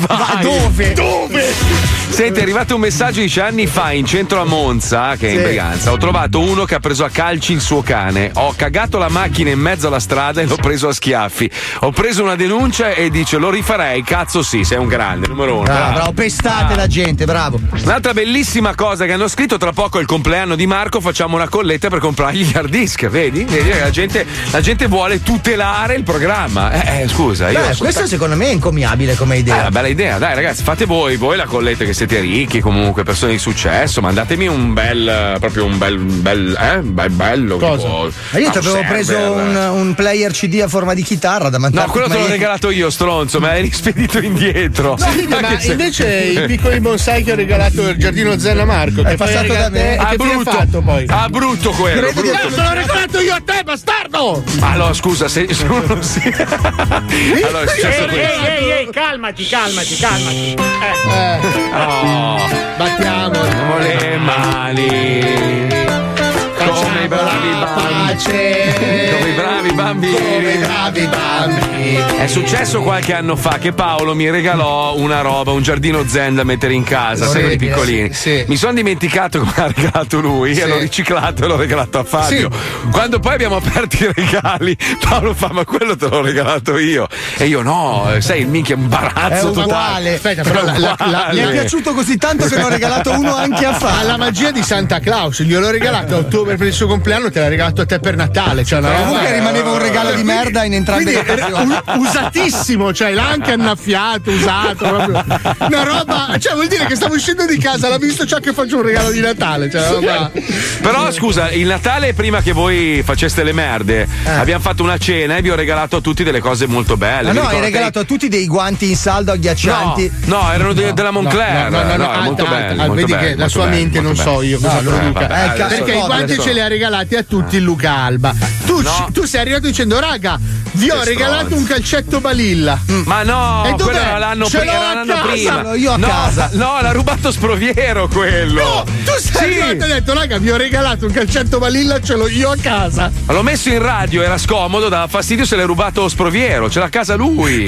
Vai. dove? Dove? Senti, è arrivato un messaggio dice anni fa in centro a Monza, che è in Sì. Briganza, ho trovato uno che ha preso a calci il suo cane. Ho cagato la macchina in mezzo alla strada e l'ho preso a schiaffi. Ho preso una denuncia e dice lo rifarei, cazzo sì, sei un grande, numero uno. Bravo, bravo. bravo, pestate la gente, bravo. Un'altra bellissima cosa che hanno scritto, tra poco è il compleanno di Marco, facciamo una colletta per comprargli gli hard disk, vedi? Vedi la gente, la gente vuole tutelare il programma. Eh, eh, scusa, Beh, questo sta- secondo me è incommiabile come è idea. una bella idea, dai ragazzi, fate voi, voi la colletta che siete ricchi, comunque, persone di successo, mandatemi un bel, proprio un bel, bel, eh, un bel bello. Cosa? tipo- Ma io no, ti avevo server. preso un, un player CD a forma di chitarra da mandare. No, quello te l'ho regalato io, stronzo, me l'hai rispedito indietro. Sì, ma se- invece i piccoli bonsai che ho regalato il giardino Zen a Marco, che È passato da e Ah, fine ha brutto. fatto poi? Ah, brutto quello. Credo brutto. no, te l'ho regalato io a te, bastardo! Allora, scusa, se se uno si. allora, è successo Ehi, questo. ehi, ehi, ehi, calmati, calmati, calmati. Eh. Eh, battiamo le mani. Come i bravi bambini. Come i bravi bambini. Come i bravi bambini. È successo qualche anno fa che Paolo mi regalò una roba, un giardino zen da mettere in casa, quelli Orribile, piccolini. sì. Mi sono dimenticato come ha regalato lui Sì. e l'ho riciclato e l'ho regalato a Fabio. Quando poi abbiamo aperto i regali, Paolo fa: Ma quello te l'ho regalato io. E io no, sai, il minchia, un È barazzo totale. uguale. Aspetta, però la- la- la- Mi è piaciuto così tanto che ne ho regalato uno anche a Ha Fra. la magia di Santa Claus, gliel'ho regalato a ottobre per il suo compleanno, te l'ha regalato a te per Natale. Cioè una roba- Comunque rimaneva un regalo di merda in entrambe Quindi le era usatissimo, cioè l'ha anche annaffiato, usato, proprio. Una roba, cioè vuol dire che stavo uscendo di casa, l'ha visto ciò che faccio un regalo di Natale, cioè roba. Però scusa, il Natale prima che voi faceste le merde, abbiamo fatto una cena e vi ho regalato a tutti delle cose molto belle. Ma Mi no, hai regalato a tutti dei guanti in saldo agghiaccianti. No, no, erano de- della Moncler. No, no, no, no, è alta, molto bello. vedi che la sua mente non molto so io cosa No, no, vabbè, adesso- perché i guanti ce li ha regalati a tutti il Luca Alba. Tu, No. tu sei arrivato dicendo, raga, vi ho regalato un calcetto balilla. Ma no, E quello era l'anno, Ce pri- l'ho era a l'anno casa. prima. Io a no, casa. No, l'ha rubato Sproviero quello. No, tu sei Sì. arrivato e hai detto, raga, vi ho regalato un calcetto balilla, ce l'ho io a casa. L'ho messo in radio, era scomodo, dava fastidio se l'è rubato Sproviero, ce l'ha a casa lui.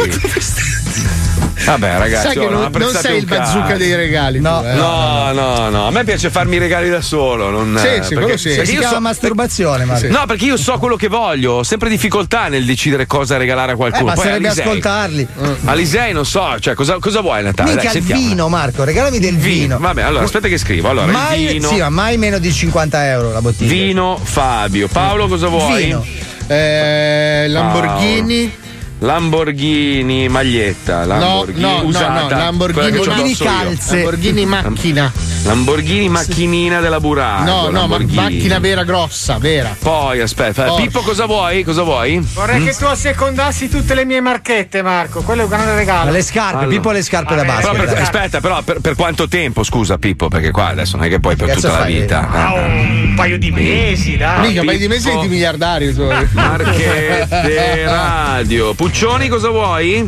Vabbè, ragazzi, Sai che non, non sei il bazooka dei regali. No. tu, eh. No, no, no, a me piace farmi i regali da solo. Non, Sì, eh, sì, quello sì. perché Si io chiama so- masturbazione, Marco. No, perché io so quello che voglio, ho sempre difficoltà nel decidere cosa regalare a Eh, qualcuno. Poi basterebbe Alisei- ascoltarli. Alisei non so, cioè cosa, cosa vuoi Natale? Mica Dai, il vino, Marco, regalami del vino. Vabbè, allora aspetta che scrivo. Allora, mai, il vino. Sì, ma mai meno di 50 euro la bottiglia. Vino Fabio. Paolo, cosa vuoi? Vino. Eh, Lamborghini. Lamborghini maglietta. No, Lamborghini no, no, usata. no, Lamborghini, c'ho Lamborghini io. calze. Lamborghini macchina. Lamborghini macchinina della Burano. No, no, ma Lamborghini. macchina vera grossa, vera. Poi aspetta, Porsche. Pippo cosa vuoi? Cosa vuoi? Vorrei Mm? che tu assecondassi tutte le mie marchette, Marco. Quello è un grande regalo. Ma le scarpe, Allora. Pippo ha le scarpe da Vabbè, Però basket. per- dai. aspetta, però per, per quanto tempo, scusa Pippo, perché qua adesso non è che poi per Cazzo tutta la fai? vita. Ah, Eh. un paio di mesi, dai. Mica, ma di mesi di miliardari. tu. Marchette radio. Puccioni cosa vuoi?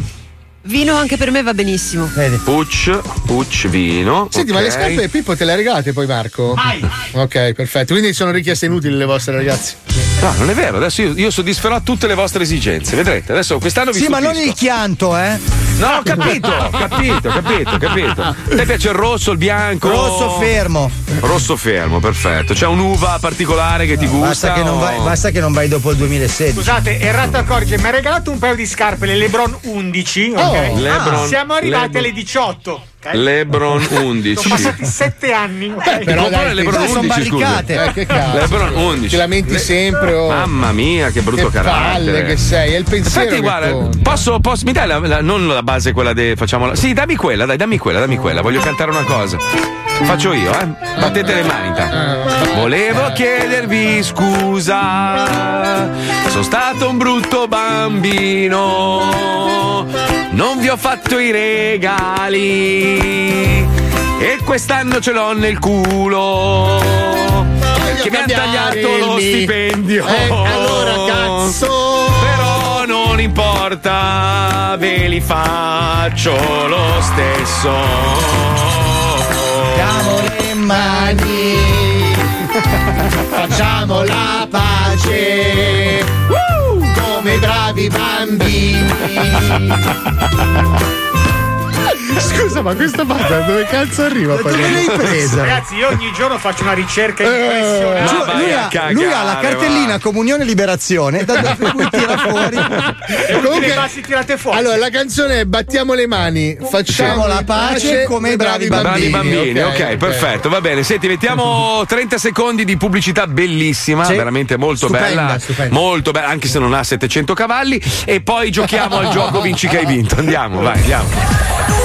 Vino anche per me va benissimo. Vedi. Pucci, Pucci vino. Senti, ma le scarpe Pippo te le ha regalate poi, Marco? Mai. Ok, perfetto. Quindi sono richieste inutili le vostre, ragazzi. No, non è vero, adesso io, io soddisferò tutte le vostre esigenze, vedrete. Adesso quest'anno vi Sì, ma non stupisco. il chianto, eh. No, ho capito, ho capito, capito, capito. A te piace il rosso, il bianco? Rosso fermo. Rosso fermo, perfetto. C'è un'uva particolare che ti gusta? Basta che, non o- vai, basta che non vai dopo il 2016. Scusate, errato accorge, mi ha regalato un paio di scarpe, le Lebron 11. ok? Oh, Lebron- Siamo arrivati Lebron- alle 18. Lebron 11. Sono passati 7 anni. ok? Però dai, Lebron te- sono 11, scusa. barricate. Eh, che cazzo. Lebron 11. Ti lamenti sempre. Oh. Mamma mia, che brutto che carattere. palle che sei. È il pensiero. Infatti, guarda, posso, posso- mi dai la, la- non la, base quella de. Facciamola. Sì, dammi quella, dai, dammi quella, dammi quella. Voglio cantare una cosa. Faccio io, eh. Battete le mani. Volevo chiedervi scusa. Sono stato un brutto bambino. Non vi ho fatto i regali. E quest'anno ce l'ho nel culo. Che mi ha tagliato lo stipendio. Eh, allora cazzo. Però non importa, ve li faccio lo stesso. Diamo le mani, facciamo la pace, come bravi bambini. Scusa, ma questa banda dove cazzo arriva? poi? Ragazzi, io ogni giorno faccio una ricerca Giù- impressionante. lui, ha, lui ha la cartellina comunione e liberazione da da cui tira fuori Comunque, le bassi tirate fuori. Allora, la canzone è Battiamo le mani, facciamo la pace come i bravi bambini. Bravi bambini, ok, perfetto, va bene. Senti, mettiamo 30 secondi di pubblicità bellissima, Sì. veramente molto Stupenda, bella. stupenda. Molto bella, anche se non ha 700 cavalli. E poi giochiamo al gioco Vinci che hai vinto. Andiamo, vai, andiamo.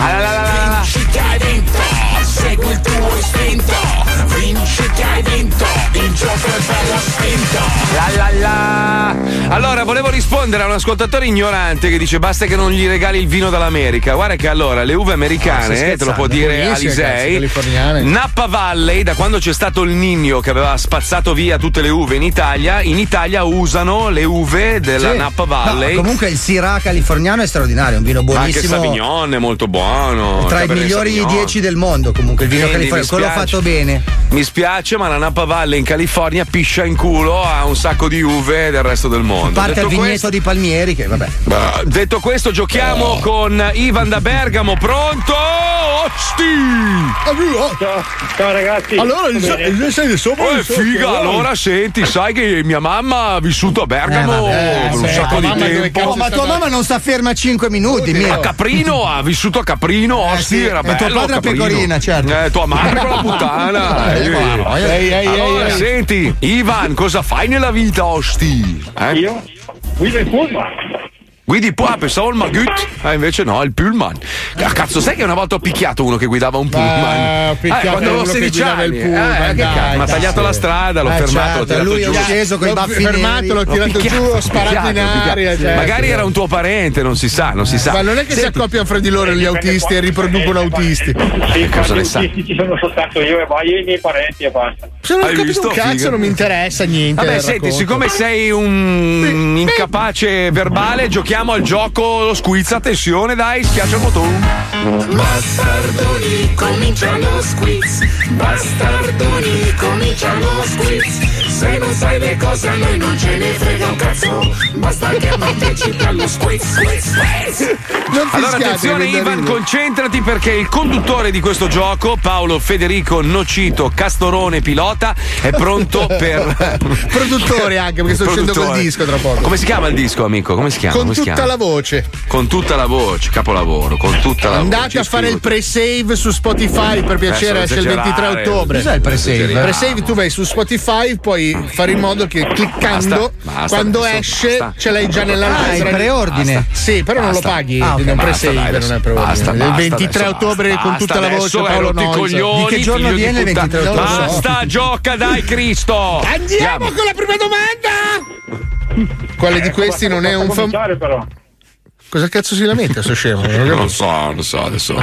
È bello spinto. La la la. Allora, volevo rispondere a un ascoltatore ignorante che dice basta che non gli regali il vino dall'America. Guarda che allora le uve Ah, americane, stai eh, te lo può dire Alisei. Napa Valley, da quando c'è stato il Nino che aveva spazzato via tutte le uve in Italia, in Italia usano le uve della Sì. Napa No, Valley. comunque il Syrah californiano è straordinario, è un vino Ma anche il buonissimo. Sauvignon è molto buono. Tra i Cabernet migliori Sauvignon. 10 del mondo, comunque il vino Quindi, californiano, quello fatto bene. Mi spiace, ma la Napa Valley in California piscia in culo a un sacco di uve del resto del mondo. Parte Detto il vigneto questo- di Palmieri, che vabbè. Bah, Detto questo, giochiamo con Ivan da Bergamo. Pronto? Osti! Ciao, ragazzi. Allora, il, il, il, sei sopra Oh, il è sotto, figa, allora senti, sai che mia mamma ha vissuto a Bergamo Eh, per un sì, sacco di tempo. Oh, ma tua mamma non sta ferma 5 minuti, mio. A Caprino, ha vissuto a Caprino, Osti, sì, era e tuo bello. padre a. Pecorina, certo. Eh, tua madre con la puttana. Eh, eh. guarda, eh. Ehi, ehi, allora, ehi, ehi. Ivan, cosa fai nella vita, Osti? Eh? Io? Guido il pullman. Guidi qua, pensavo il Magut, eh, invece no, il Pullman. Ah, cazzo, sai che una volta ho picchiato uno che guidava un Pullman? ho picchiato eh, quando avevo uno che 16 guidava anni. il Pullman, eh, dai, mi ha tagliato sì. la strada, l'ho Eh, fermato, certo, l'ho tirato lui è giù. sceso coi L'ho baffi fermato, neri. l'ho tirato picchiato, giù, ho sparato picchiato, in aria, certo. Magari era un tuo parente, non si sa, non si sa. Ma non è che si Senti, accoppiano fra di loro gli autisti e riproducono autisti. Che cosa ne sa? Ci sono soltanto io e e i miei parenti e basta. Se non ho capito un cazzo, Figa. non mi interessa niente. Vabbè, senti, racconto. siccome sei un incapace verbale, giochiamo al gioco lo squiz. Attenzione, dai, schiaccia il bottone. Bastardoni, comincia lo squiz. Bastardoni, comincia lo squiz. Se non sai le cose a noi non ce ne frega un cazzo. Basta che partecipi allo squiz, squiz, squiz. Allora attenzione Ivan, concentrati perché il conduttore di questo gioco, Paolo Federico Nocito Castorone Pilota, è pronto per... Produttore anche, perché sto uscendo col disco tra poco. Come si chiama il disco, amico? Come si chiama? Con Come si tutta chiama? la voce. Con tutta la voce, capolavoro, con tutta la Andate voce. a fare il pre-save su Spotify per piacere, Eh, esce il sono 23 esagerare. ottobre. Cos'è il pre-save? Il pre-save tu vai su Spotify, fare in modo che cliccando, Basta, basta, quando adesso, esce, basta. ce l'hai già nella Ah, in preordine. Basta. Sì, però non lo Basta. paghi, Ah, ok. non Basta, dai, non è preordine. Basta, il basta, 23 adesso, ottobre basta, con tutta la voce Paolo Noisa. coglioni, Di che giorno viene il puttana. 23 ottobre? Basta, gioca, dai, Cristo! Andiamo con la prima domanda! Quale di questi non è un famoso. Cosa cazzo si lamenta, sto scemo? Non lo so, non lo so adesso.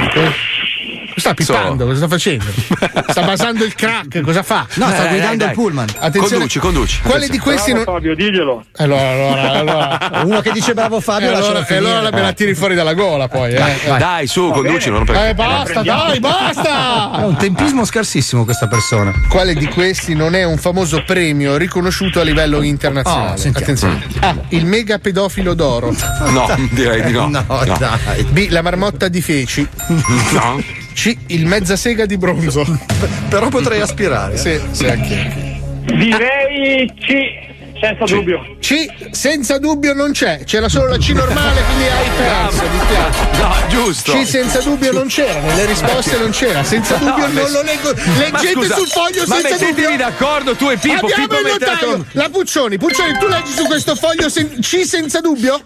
Sta pippando, cosa sta facendo? Sta basando il crack, cosa fa? No, sta Eh, guidando dai, il pullman. Attenzione. Conduci, conduci. Quale di questi non. Fabio, diglielo. Allora, allora, allora. Uno che dice bravo E Fabio, allora, lascialo e finire. allora la- me la tiri fuori dalla gola poi, eh. Dai, su, conduci, non Eh, basta, dai, È basta! un tempismo scarsissimo questa persona. Quale di questi non è un famoso premio riconosciuto a livello internazionale? Oh, sentiamo. Attenzione. A. Il mega pedofilo d'oro. No, direi di no. No, dai. B. La marmotta di feci. No. C. Il mezzasega di bronzo. Però potrei aspirare. Sì, sì, anche. Direi C. senza C. dubbio. C, senza dubbio non c'è, c'era solo la C normale, quindi hai perso, mi piace. No, giusto. C senza dubbio non c'era, nelle risposte non c'era, senza No, dubbio ma- non lo leggo. Ma Leggete scusa, sul foglio ma senza mettetevi dubbio. d'accordo tu e Pippo. Abbiamo Pippo il notaio, la Puccioni, Puccioni, tu leggi su questo foglio sen- C senza dubbio?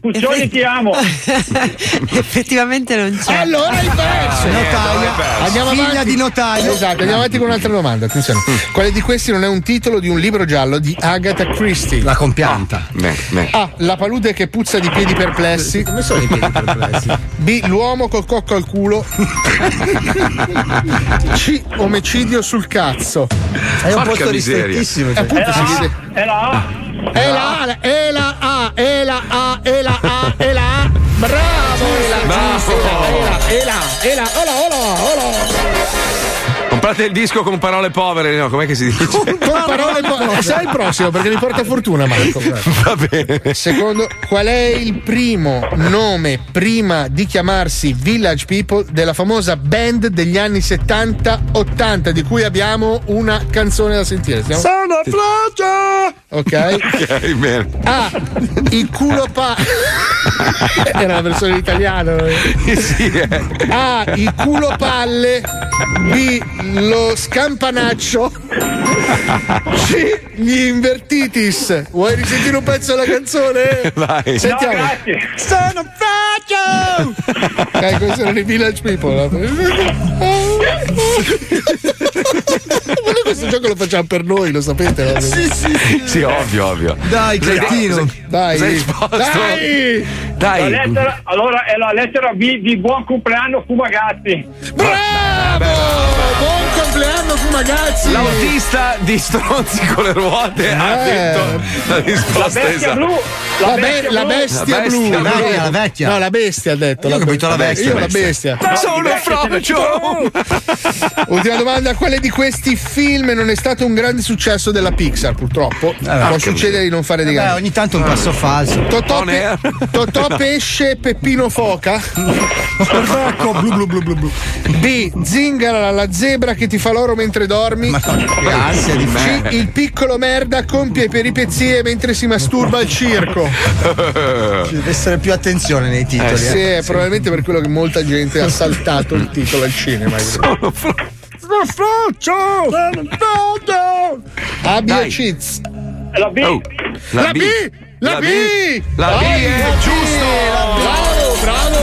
Puccioni ti amo. Effettivamente non c'è. Allora hai perso. Notaio. Andiamo Figlia avanti. di notaio. Esatto, andiamo avanti con un'altra domanda. Attenzione. Quale di questi non è un titolo di un libro giallo di Agatha Christie? La compianta. Beh, beh. A. La palude che puzza di piedi perplessi. Come sono i piedi perplessi? B. L'uomo col cocco al culo. C. Omicidio sul cazzo. È un Porca posto miseria. ristrettissimo. E cioè. appunto si vede. È la A. E la A, e la A, e la A, e la A, e la A. Bravo, e la Bravo. E la, e la, e la, ola, ola, ola. Comprate il disco con parole povere, no? Com'è che si dice? Con parole po- Sai il prossimo perché mi porta fortuna, Marco. Va bene. Secondo, qual è il primo nome prima di chiamarsi Village People della famosa band degli anni 70-80 di cui abbiamo una canzone da sentire? Stiamo- Sono Flaggio! Ok. Ok, bene. A. Il culo pa. Era la versione italiana. Sì, eh. A. Il culo palle. B. Lo scampanaccio. C. Gli invertitis. Vuoi risentire un pezzo della canzone? Vai. Sentiamo. No, grazie. Sono Flaggio! Ok, questi erano i Village People. Questo gioco lo facciamo per noi, lo sapete? No? Sì, sì. Sì, ovvio, ovvio. Dai, cretino. Dai, risposto? dai! La Dai. lettera, allora è la lettera B di buon compleanno Fumagazzi. Bravo! Buon compleanno, Fumagazzi! L'autista di stronzi con le ruote ha Eh. detto la La risposta bestia esatta. blu. La, La be- bestia la blu. bestia La blu, bestia blu. La vecchia. No, la bestia ha detto. Io ho la capito la bestia. Io la bestia. Sono Frocio! Ultima domanda: quale di questi film non è stato un grande successo della Pixar? Purtroppo può succedere di non fare dei grandi. ogni tanto un passo falso. Totò, air. Totò Pesce Peppino Foca. Ecco, blu blu blu blu blu. B. Zingara la zebra che ti fa l'oro mentre dormi. Ma che ansia di C. Il piccolo merda compie peripezie mentre si masturba al circo. Ci deve essere più attenzione nei titoli. Sì, eh. è probabilmente per quello che molta gente ha saltato il titolo al cinema. A, B o. Ciz? La B. Oh, La B! La B! La B è la B! giusto! Bravo, bravo!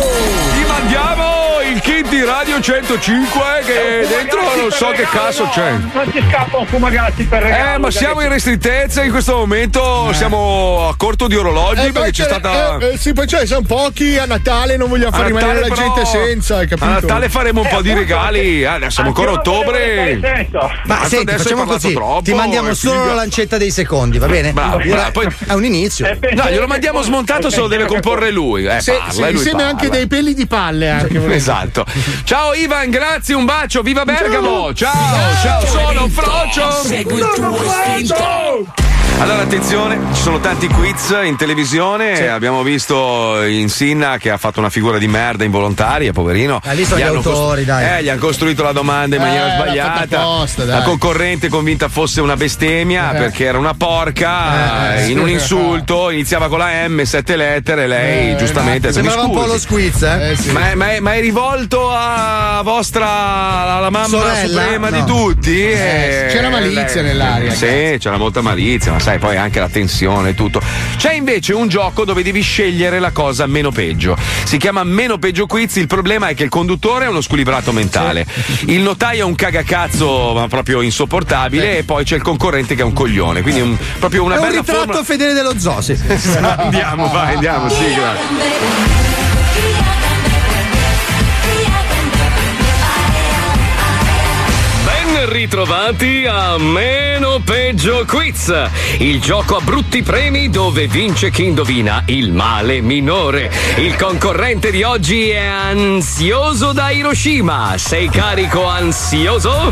Ti mandiamo il kit di Radio 105 che dentro non so che cazzo c'è. Non ti scappa un Fumagazzi per regalo. Eh, ma siamo in restritezza in questo momento, siamo a corto di orologi Eh, perché c'è c'è- stata. eh, eh, sì, poi c'è, siamo pochi a Natale, non vogliamo far rimanere la gente senza, hai capito? A Natale faremo un Eh, po' di regali. Eh, adesso siamo ancora a ottobre. Ma senti, adesso facciamo così. troppo, Ti mandiamo eh, solo la lancetta dei secondi, va bene? Bravo, Ora- bravo, poi- È un inizio. Eh, No, glielo mandiamo smontato, se lo deve comporre lui. Eh, Se- parla, sì, e lui insieme parla. anche dei peli di palle anche volete. Esatto. Ciao Ivan, grazie, un bacio, viva Bergamo! Ciao, ciao, sono Frocio! Allora attenzione, ci sono tanti quiz in televisione, abbiamo visto Insinna che ha fatto una figura di merda involontaria, poverino. Lì sono gli hanno autori, dai. Eh, gli hanno costruito la domanda in Eh, maniera fatta sbagliata. apposta, dai. la concorrente convinta fosse una bestemmia Eh. perché era una porca, Eh, in sì. un insulto, iniziava con la M, sette lettere, lei Eh, giustamente esatto. Sembrava un po' lo squiz, eh? Eh, sì. Ma è, ma ma è rivolto a vostra alla mamma Sorella? suprema No. di tutti? Eh, Eh, c'era malizia nell'aria, Sì, c'era molta malizia, ma sai, poi anche la tensione e tutto. C'è invece un gioco dove devi scegliere la cosa meno peggio. Si chiama Meno peggio quiz. Il problema è che il conduttore è uno squilibrato mentale. Il notaio è un cagacazzo, ma proprio insopportabile. E poi c'è il concorrente che è un coglione. Quindi un- proprio una È un bella ritratto formula. fedele dello zoo, sì. andiamo, vai, andiamo, sigla. Ben ritrovati a Meno Peggio Quiz, il gioco a brutti premi dove vince chi indovina il male minore. Il concorrente di oggi è ansioso da Hiroshima. Sei carico ansioso?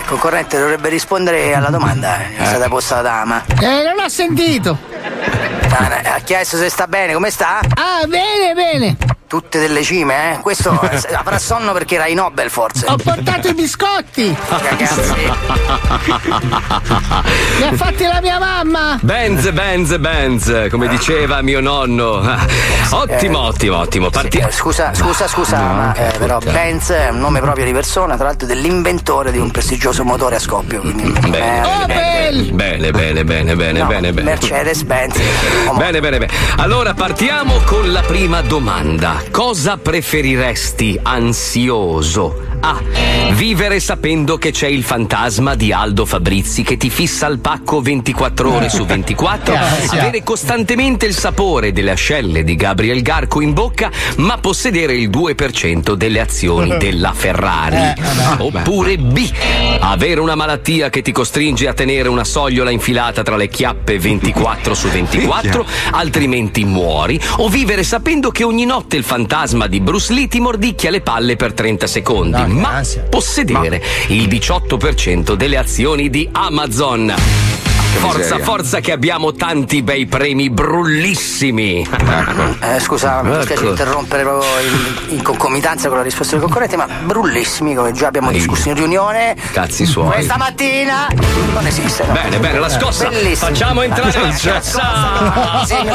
Il concorrente dovrebbe rispondere alla domanda. È stata posta da dama. Eh, non ho sentito. Ah, Ha chiesto se sta bene, come sta? Ah, bene, bene. tutte delle cime, eh? Questo eh, avrà sonno perché era i Nobel, forse. Ho portato i biscotti! Ragazzi, Li ha fatti la mia mamma! Benz, Benz, Benz, come diceva mio nonno. Ottimo, ottimo, ottimo. Partiamo. eh, scusa, scusa, scusa, ma eh, però Benz è un nome proprio di persona, tra l'altro dell'inventore di un prestigioso motore a scoppio. Quindi, Bene, eh, Opel! bene, bene, bene, bene, no, bene, bene. Mercedes-Benz. Bene, bene, bene. Allora partiamo con la prima domanda. Cosa preferiresti ansioso? A. Vivere sapendo che c'è il fantasma di Aldo Fabrizi che ti fissa al pacco 24 ore su 24, Grazie. avere costantemente il sapore delle ascelle di Gabriel Garco in bocca, ma possedere il 2% delle azioni della Ferrari. Eh. Oppure B. Avere una malattia che ti costringe a tenere una sogliola infilata tra le chiappe 24 su 24, altrimenti muori. O vivere sapendo che ogni notte il fantasma di Bruce Lee ti mordicchia le palle per 30 secondi, ma possedere il 18% delle azioni di Amazon. Forza, miseria. forza che abbiamo tanti bei premi brullissimi. Eh, scusa, mi dispiace Ecco. interrompere proprio in, in concomitanza con la risposta del concorrente, ma brullissimi, come già abbiamo discusso in riunione. Cazzi suoi. Questa mattina non esiste. no. Bene, bene, la scossa. Bellissimo. Facciamo entrare la scossa. Sì, io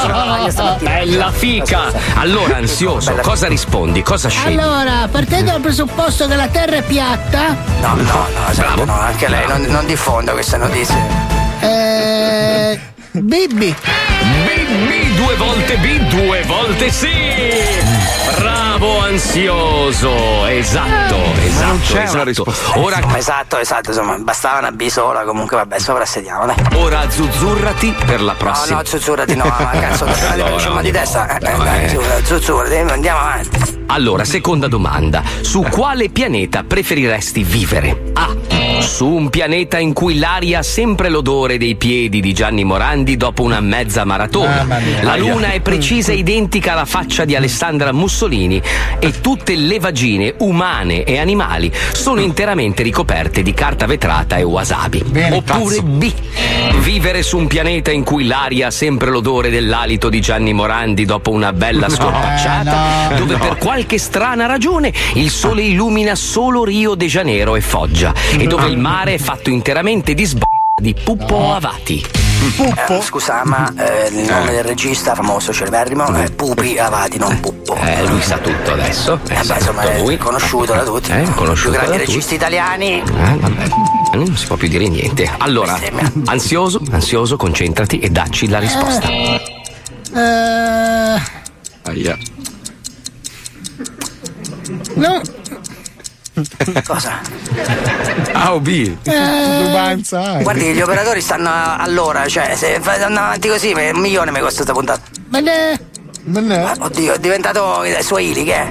sono. Bella fica. Allora, ansioso, cosa rispondi? Cosa scegli? Allora, partendo dal presupposto che la Terra è piatta, No, no, no, esatto, no, anche lei non, non diffonda queste notizie. Eh, Bibi. B, due volte B, due volte sì. Bravo ansioso. Esatto, esatto. esatto. Ora, Insomma, esatto, esatto, insomma, bastava una B sola, comunque vabbè, soprassediamo, dai. ora zuzzurrati per la prossima. No, no, zuzzurati no, ma cazzo, Allora, ma di no, testa. Eh, no, dai, eh. su, zuzzurati, andiamo avanti. Allora, seconda domanda. Su quale pianeta preferiresti vivere? A. Su un pianeta in cui l'aria ha sempre l'odore dei piedi di Gianni Morandi dopo una mezza maratona. La luna è precisa e identica alla faccia di Alessandra Mussolini e tutte le vagine umane e animali sono interamente ricoperte di carta vetrata e wasabi. Oppure B. Vivere su un pianeta in cui l'aria ha sempre l'odore dell'alito di Gianni Morandi dopo una bella scorpacciata, no, dove no. per qualche strana ragione il sole illumina solo Rio de Janeiro e Foggia e dove il mare è fatto interamente di sb... di Puppo Avati. Eh, scusa, ma eh, il nome del regista famoso celeberrimo è Pupi Avati, non Puppo. Eh, lui sa tutto adesso. Eh, Eh, beh, insomma, tutto è lui. conosciuto da tutti. Eh, I più conosciuto grandi da tutti. registi italiani. Eh, vabbè. Non si può più dire niente. Allora, ansioso, ansioso, concentrati e dacci la risposta. Eh, Aia. no, Cosa? A o B? eh, Guardi, gli operatori stanno a- all'ora, cioè, se andando avanti così, un milione mi costa questa puntata. ma ne, Oddio, è diventato eh, Swahili, che è?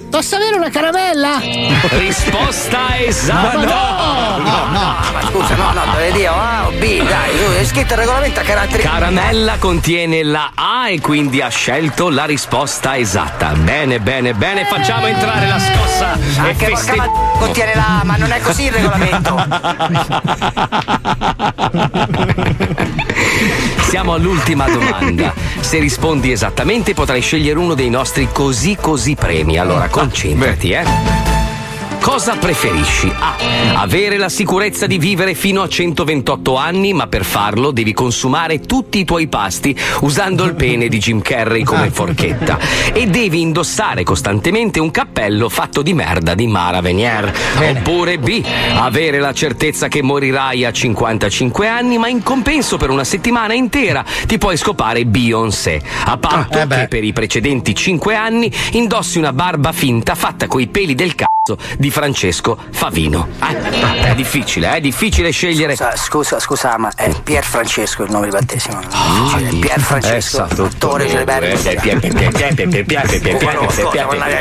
posso avere una caramella? Risposta esatta. Ma no! No, no, ma scusa, no, no, dove dire A o B, dai, è scritto il regolamento a caratteri. Caramella contiene la A e quindi ha scelto la risposta esatta. Bene, bene, bene, facciamo entrare la scossa Anche porca festeggiamo. ma- contiene la A, ma non è così il regolamento. Siamo all'ultima domanda. Se rispondi esattamente potrai scegliere uno dei nostri così così premi. Allora concentrati, eh. Cosa preferisci? A. Avere la sicurezza di vivere fino a 128 anni, ma per farlo devi consumare tutti i tuoi pasti usando il pene di Jim Carrey come forchetta. E devi indossare costantemente un cappello fatto di merda di Mara Venier. Oppure B. Avere la certezza che morirai a 55 anni, ma in compenso per una settimana intera ti puoi scopare Beyoncé. A patto che per i precedenti 5 anni indossi una barba finta fatta coi peli del cazzo di Francesco Favino. Eh, È difficile, è difficile scegliere. Scusa, scusa, scusa, ma è Pier Francesco il nome di battesimo. Cioè, Pier Francesco, attore celeberrimo.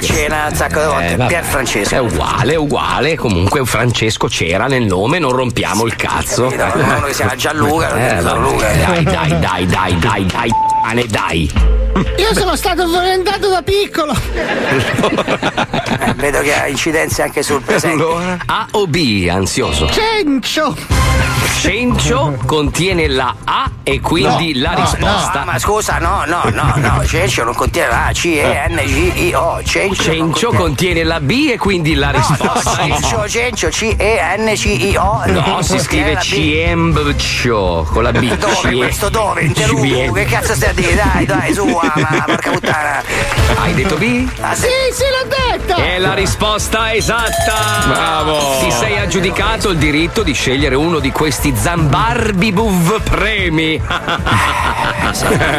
Cena sacco di volte. Eh. Pier Francesco. È uguale, è uguale. Comunque Francesco c'era nel nome, non rompiamo il cazzo. Capito? Uno che si chiama Gianluca, Eh, è dai, dai, dai, dai, dai, dai, dai. Io sono stato violentato da piccolo. Eh, vedo che ha incidenze anche sul presente. A o B, ansioso? Cencio. Cencio contiene la A e quindi la risposta. No, ma scusa, no, no, no, no, Cencio non contiene la A, C, E, N, G, I, O. Cencio. Cencio contiene- contiene la B e quindi la No, risposta no. Cencio, Cencio, C, E, N, C, I, O. No, si scrive. Ciembcio con la B. Dove questo? Dove? In Telugu? Ciem- Che cazzo stai a dire? Dai, dai, su, ah, ma porca puttana. Hai detto B? Ah, Sì, sì, l'ho detto. È la risposta esatta! Bravo! Ti sei aggiudicato il diritto di scegliere uno di questi Zambarbibuv premi.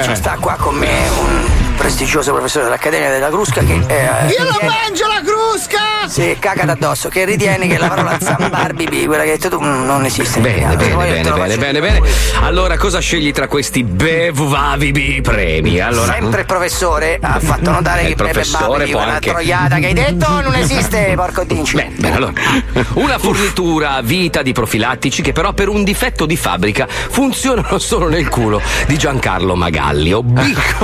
Ci sta qua con me un prestigioso professore dell'Accademia della Crusca che. eh, Io lo mangio la crusca. Sì, cagata addosso, che ritiene che la parola zambarbibi, quella che hai detto tu, mm, non esiste. Bene, bene, bene, bene, bene, bene. Allora, cosa scegli tra questi bevuvavibi premi? Allora, Sempre il professore ha fatto notare Eh, che il Pepe professore Babili, può quella anche- troiata che hai detto non esiste, porco dinci. Bene, bene, allora. Una fornitura a vita di profilattici che però per un difetto di fabbrica funzionano solo nel culo di Giancarlo Magalli. O B,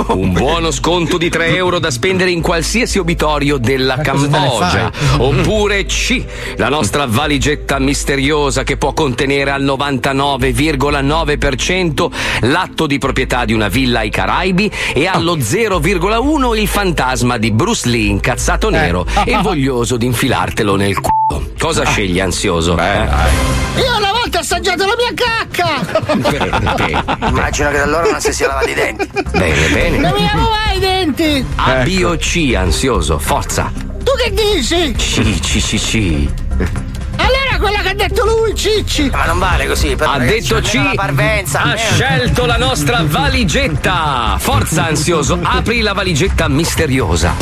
un buono sconto di 3 euro da spendere in qualsiasi obitorio della Cambogia. Oppure C, la nostra valigetta misteriosa che può contenere al 99,9% l'atto di proprietà di una villa ai Caraibi e allo 0,1 il fantasma di Bruce Lee incazzato nero e voglioso di infilartelo nel culo. Cosa scegli ansioso? Eh? Io una ho assaggiato la mia cacca. Bene, bene. Immagino che da allora non si sia lavati i denti. Bene, bene. Non mi lavo mai i denti. A, B o C, ansioso, forza. Tu che dici? C, C, C, C. Allora quella che ha detto lui, Cicci. Ma non vale così, però. Ha detto C, parvenza. ha scelto la nostra valigetta. Forza ansioso, apri la valigetta misteriosa.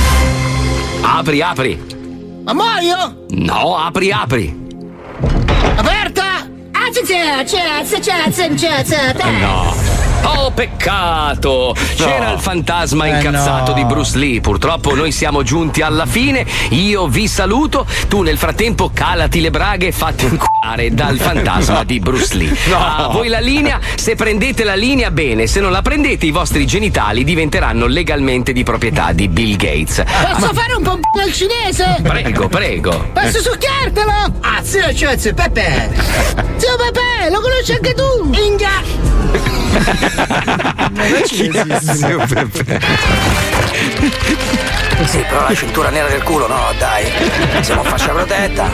Apri, apri. Ma muoio? No, apri, apri. Aperta? Ah, c'è, c'è, c'è, c'è, c'è, c'è, c'è, c'è. No. Oh, peccato! C'era il fantasma Eh, incazzato no. di Bruce Lee. Purtroppo noi siamo giunti alla fine. Io vi saluto. Tu nel frattempo calati le braghe e fatti inculare dal fantasma di Bruce Lee. A voi la linea. Se prendete la linea, bene. Se non la prendete, i vostri genitali diventeranno legalmente di proprietà di Bill Gates. Posso fare un po' al cinese? Prego, prego. Posso succhiartelo? Ah, zio, cioè, zio Pepe. Zio Pepe, lo conosci anche tu? Inga! Zio Pepe. Sì, però la cintura nera del culo, no, dai. Siamo fascia protetta.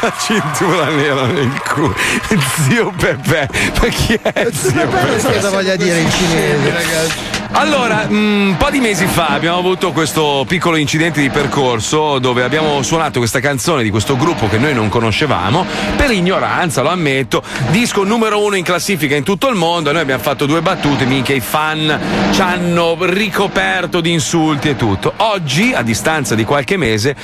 La cintura nera nel culo. Zio Pepe. Ma chi è zio Pepe? Cosa voglia dire in cinese, ragazzi? Allora, mm, un po' di mesi fa abbiamo avuto questo piccolo incidente di percorso dove abbiamo suonato questa canzone di questo gruppo che noi non conoscevamo, per ignoranza, lo ammetto, disco numero uno in classifica in tutto il mondo, noi abbiamo fatto due battute, minchia i fan ci hanno ricoperto di insulti e tutto. Oggi, a distanza di qualche mese,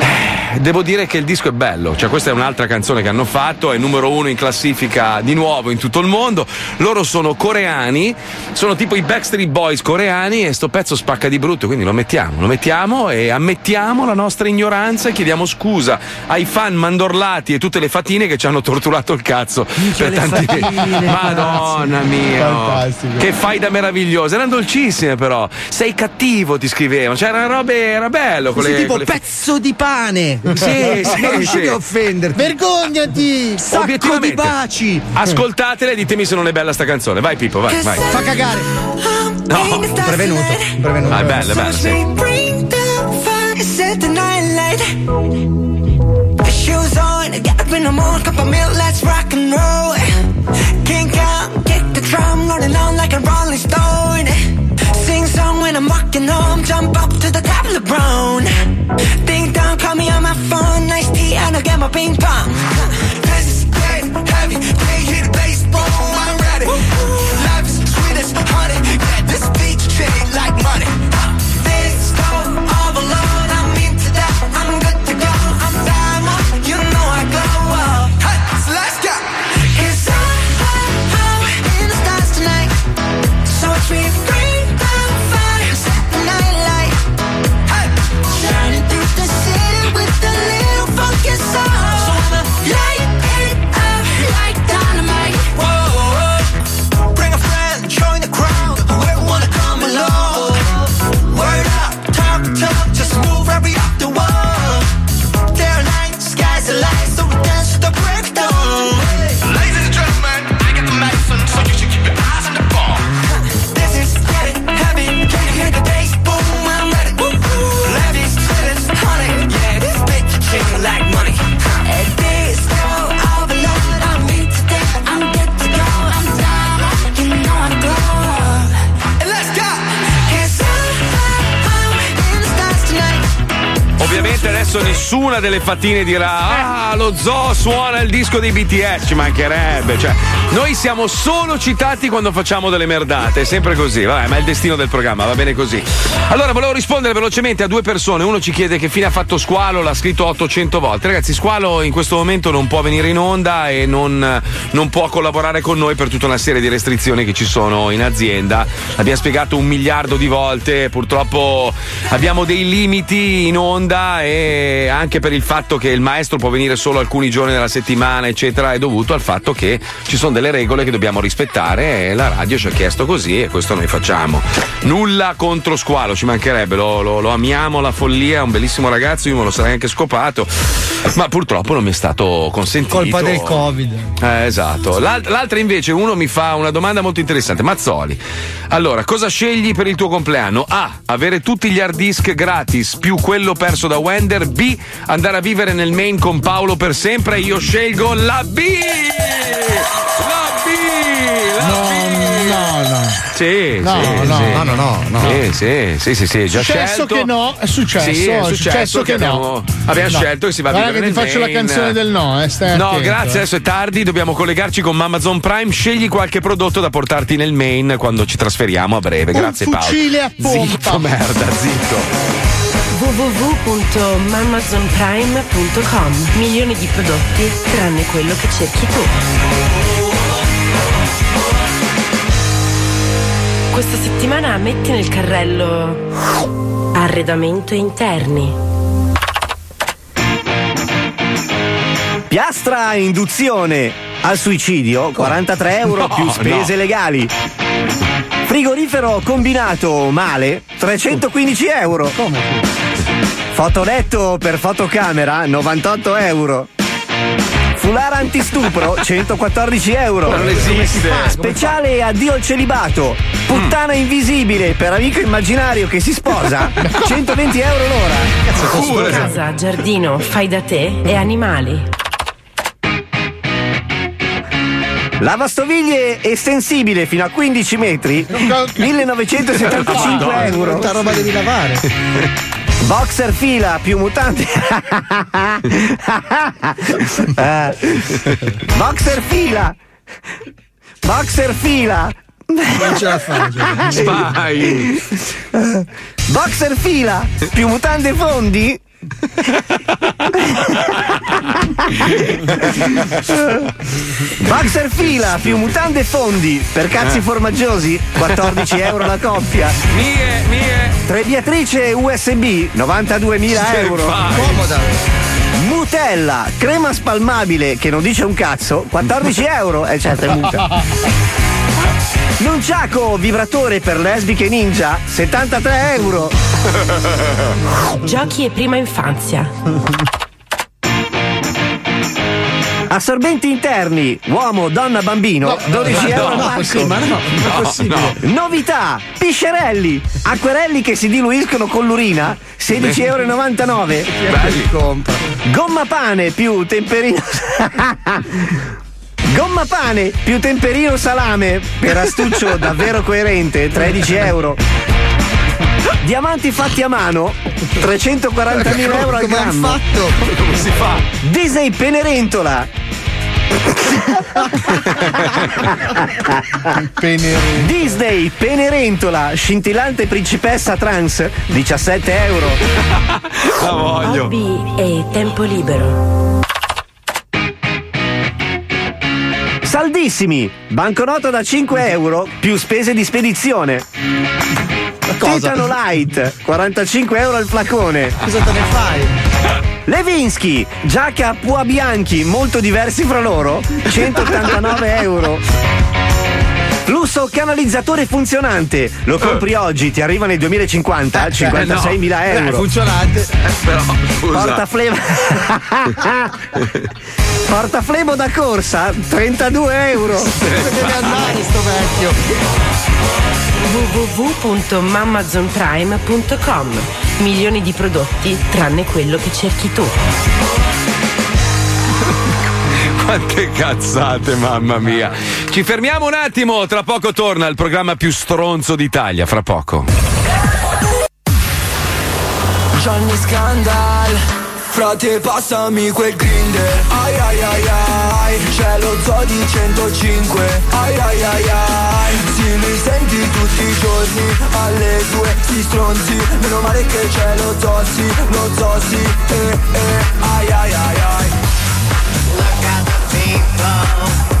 eh, devo dire che il disco è bello, cioè questa è un'altra canzone che hanno fatto, è numero uno in classifica di nuovo in tutto il mondo, loro sono coreani, sono tipo i Backstreet Boys coreani e sto pezzo spacca di brutto, quindi lo mettiamo, lo mettiamo e ammettiamo la nostra ignoranza e chiediamo scusa ai fan mandorlati e tutte le fatine che ci hanno torturato il cazzo per le tanti fatine, Madonna mia, Fantastico. che faida meravigliosa, erano dolcissime però, sei cattivo ti scrivevano, cioè erano robe, era bello con Così le, tipo con le- pezzo di pane. Sì, sì, non riuscivi sì. a offenderti. Vergognati! Sacco di baci. Ascoltatele e ditemi se non è bella sta canzone. Vai Pippo, vai, vai. Fa cagare. No, prevenuto. Prevenuto. Ah, è bella, è bella, sì. Bring the fire, set the night light. Shoes on, get up in the morning, cup of milk, let's rock and roll. Kink out, kick the drum, rolling on like a rolling stone. When I'm walking home, jump up to the top of the brown. Ding dong, call me on my phone, nice tea, and I'll get my ping pong. This is great, heavy, they hit boom, I'm ready. Life is sweet as honey, adesso nessuna delle fattine dirà ah lo zoo suona il disco dei BTS, ci mancherebbe. Cioè, noi siamo solo citati quando facciamo delle merdate, è sempre così, vabbè, ma è il destino del programma, va bene così. Allora, volevo rispondere velocemente a due persone. Uno ci chiede che fine ha fatto Squalo, l'ha scritto 800 volte. Ragazzi, Squalo in questo momento non può venire in onda e non, non può collaborare con noi per tutta una serie di restrizioni che ci sono in azienda. L'abbiamo spiegato un miliardo di volte, purtroppo abbiamo dei limiti in onda e anche per il fatto che il maestro può venire solo alcuni giorni della settimana, eccetera, è dovuto al fatto che ci sono delle regole che dobbiamo rispettare e la radio ci ha chiesto così e questo noi facciamo. Nulla contro Squalo, ci mancherebbe, lo, lo- lo amiamo, la follia, è un bellissimo ragazzo, io me lo sarei anche scopato, ma purtroppo non mi è stato consentito. Colpa del Covid. Eh, esatto. L'al- l'altra invece, uno mi fa una domanda molto interessante. Mazzoli, allora, cosa scegli per il tuo compleanno? A. Avere tutti gli hard disk gratis più quello perso da Wender. B. Andare a vivere nel Maine con Paolo per sempre. Io scelgo la B! La B! La B! No, no. Sì, No, sì, no, sì. no, no, no, no. Sì, sì, sì, sì, sì, già Successo scelto. che no, è successo, Sì, è è successo, successo che abbiamo, no. abbiamo No. scelto che si va a Guarda vivere che ti faccio la canzone del no, eh, stai No, attento, grazie, adesso è tardi, dobbiamo collegarci con Amazon Prime. Scegli qualche prodotto da portarti nel Maine quando ci trasferiamo a breve. Un Grazie Paolo. fucile a pompa. Zitto, merda, zitto. www.mamazonprime.com Milioni di prodotti tranne quello che cerchi tu. Questa settimana metti nel carrello arredamento interni. Piastra induzione al suicidio, 43 euro No, più spese no. legali. Frigorifero combinato male, 315 euro. Fotoletto per fotocamera, 98 euro. Foulard antistupro, 114 euro. Non esiste. Speciale addio al celibato. Puttana invisibile per amico immaginario che si sposa, 120 euro l'ora. Casa, giardino, fai da te e animali. Lavastoviglie estensibile fino a 15 metri, 1975 euro. Quanta roba devi lavare? Boxer fila più mutante. Eh. Boxer fila. Boxer fila. Non ce la fai. Spy. Boxer fila più mutande fondi. Boxer fila più mutande fondi. Per cazzi Eh. formaggiosi 14 euro la coppia. Mie mie. Trebbiatrice USB 92.000 Che euro. comoda. Mutella crema spalmabile che non dice un cazzo 14 euro. Eh certo è muta Nunciaco vibratore per lesbiche ninja 73 euro Giochi e prima infanzia. Assorbenti interni, uomo, donna, bambino, 12 euro no, al sì, ma no, è possibile. Novità, piscerelli, acquerelli che si diluiscono con l'urina, 16,99 euro. Belli. Gomma pane più temperino. Gomma pane più temperino salame per astuccio davvero coerente, 13 euro. Diamanti fatti a mano, 340.000 euro al Come grammo. fatto? Come si fa? Disney Penerentola. Disney Penerentola, scintillante principessa trans, 17 euro. La voglio. Hobby e tempo libero. Saldissimi, banconota da 5 euro più spese di spedizione. Titano Light, 45 euro il flacone. Cosa te ne fai? Levinsky, giacca a pua bianchi molto diversi fra loro, 189 euro. Flusso canalizzatore funzionante, lo compri oggi, ti arriva nel 2050, 56.000 Eh, euro. funzionante. Però, scusa. Portaflebo. Portaflebo da corsa, 32 euro. Deve andare sto vecchio. www.mamazonprime.com Milioni di prodotti tranne quello che cerchi tu. Quante cazzate, mamma mia. Ci fermiamo un attimo, tra poco torna il programma più stronzo d'Italia, fra poco. Johnny Scandal Frate passami quel grinder. Ai ai ai ai C'è lo zoo di 105 Ai ai ai ai Si li senti tutti i giorni. Alle due si stronzi Meno male che c'è lo zoo sì Lo zoo sì eh eh. Ai ai ai ai people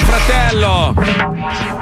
fratello!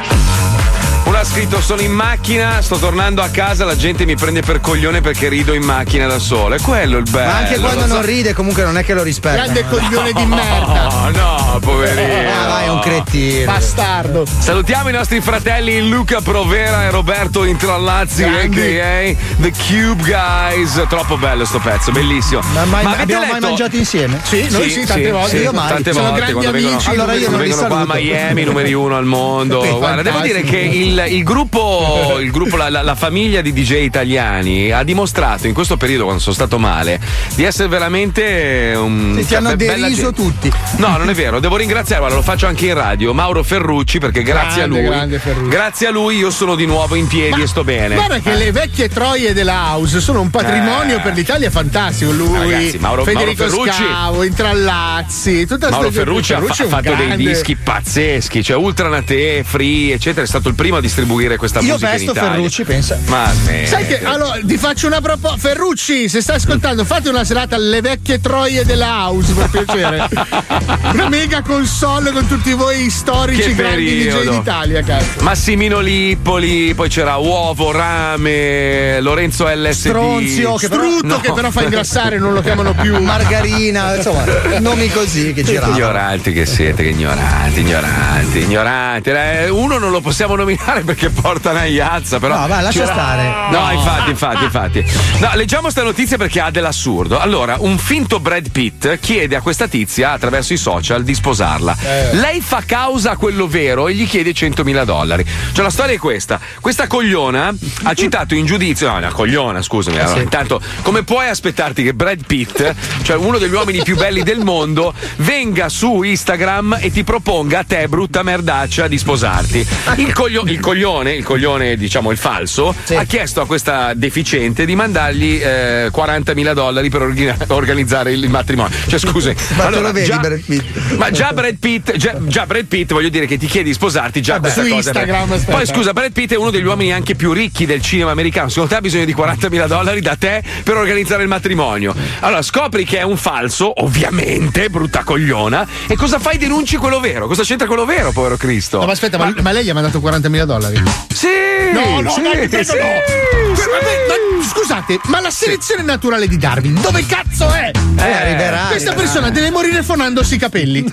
Scritto: Sono in macchina, sto tornando a casa, la gente mi prende per coglione perché rido in macchina da solo. È quello il bello. Ma anche quando non so- ride, comunque non è che lo rispetta. Grande coglione di merda. No, no, poverino. Ah, vai, è un cretino. Bastardo. Salutiamo i nostri fratelli Luca Provera e Roberto Intrallazzi, a.k.a. The Cube Guys. Troppo bello sto pezzo, bellissimo. Ma mai- avete abbiamo mai letto- mangiato insieme? Sì, noi sì, tante volte. Io mai. Tante Sono volte grandi quando vengono, amici. Allora io non vengono qua a. Miami, numeri uno al mondo. Sì, Guarda, devo dire che il, il gruppo, il gruppo la, la- la famiglia di DJ italiani ha dimostrato in questo periodo, quando sono stato male, di essere veramente un. Sì, ti hanno be- bella deriso tutti. No, non è vero, devo ringraziare, guarda, lo faccio anche in radio, Mauro Ferrucci, perché grazie a Grande, lui. grande Ferrucci. Grazie a lui io sono di nuovo in piedi e sto bene. Guarda che le vecchie troie della house sono un patrimonio Eh. per l'Italia fantastico. Lui, Ragazzi, Mauro- Federico Mauro Ferrucci- Scavo, Intrallazzi, tutta Mauro gente. Ferrucci ha, fa- fatto dei grande. dischi pazzeschi, cioè Ultranate, Free, eccetera. È stato il primo a distribuire questa Io musica in Italia. Ferrucci, pensa. Ma smetti. Sai che allora ti faccio una proposta. Ferrucci, se stai ascoltando, fate una serata alle vecchie troie della house per piacere. una mega console con tutti voi storici Che grandi DJ periodo. d'Italia, cazzo. Massimino Lippoli, poi c'era Uovo, Rame, Lorenzo LSD. Stronzio, che però- No. che però fa ingrassare, non lo chiamano più. Margarina, insomma, nomi così che giravano. ignoranti che siete, che ignoranti, ignoranti, ignoranti. Eh, Uno non lo possiamo nominare perché porta una iazza, però. No, vai, lascia stare. No, infatti, infatti, infatti. No, leggiamo sta notizia perché ha dell'assurdo. Allora, un finto Brad Pitt chiede a questa tizia attraverso i social di sposarla. Eh. Lei fa causa a quello vero e gli chiede 100.000 dollari. Cioè, la storia è questa: questa cogliona ha citato in giudizio. No, una cogliona, scusami. allora, Intanto, come puoi aspettarti che Brad Pitt, cioè uno degli uomini più belli del mondo, venga su Instagram e ti proponga a te, brutta merdaccia, di sposarti? Il, coglio- il coglione, il coglione, diciamo il falso, ha chiesto a questa deficiente di mandargli eh, 40.000 dollari per organizzare il matrimonio. Cioè, scusi, Ma allora, lo vedi, già- Brad Pitt? ma già Brad Pitt, già, già Brad Pitt, voglio dire che ti chiedi di sposarti, già questa su cosa. Instagram, aspetta. Poi scusa, Brad Pitt è uno degli uomini anche più ricchi del cinema americano. Secondo te ha bisogno di 40.000 dollari da te per organizzare il matrimonio? Allora scopri che è un falso, ovviamente, brutta cogliona. E cosa fai? Denunci quello vero. Cosa c'entra quello vero, povero Cristo? No, ma aspetta, ma, ma lei gli ha mandato 40.000 dollari? Sì! No, no, sì, dai, ti prego, sì, no. Sì. ma- scusate, ma la selezione naturale di Darwin, dove cazzo è? Eh, arriverà, Questa arriverà. persona deve morire fonandosi i capelli.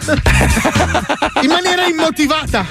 In maniera immotivata.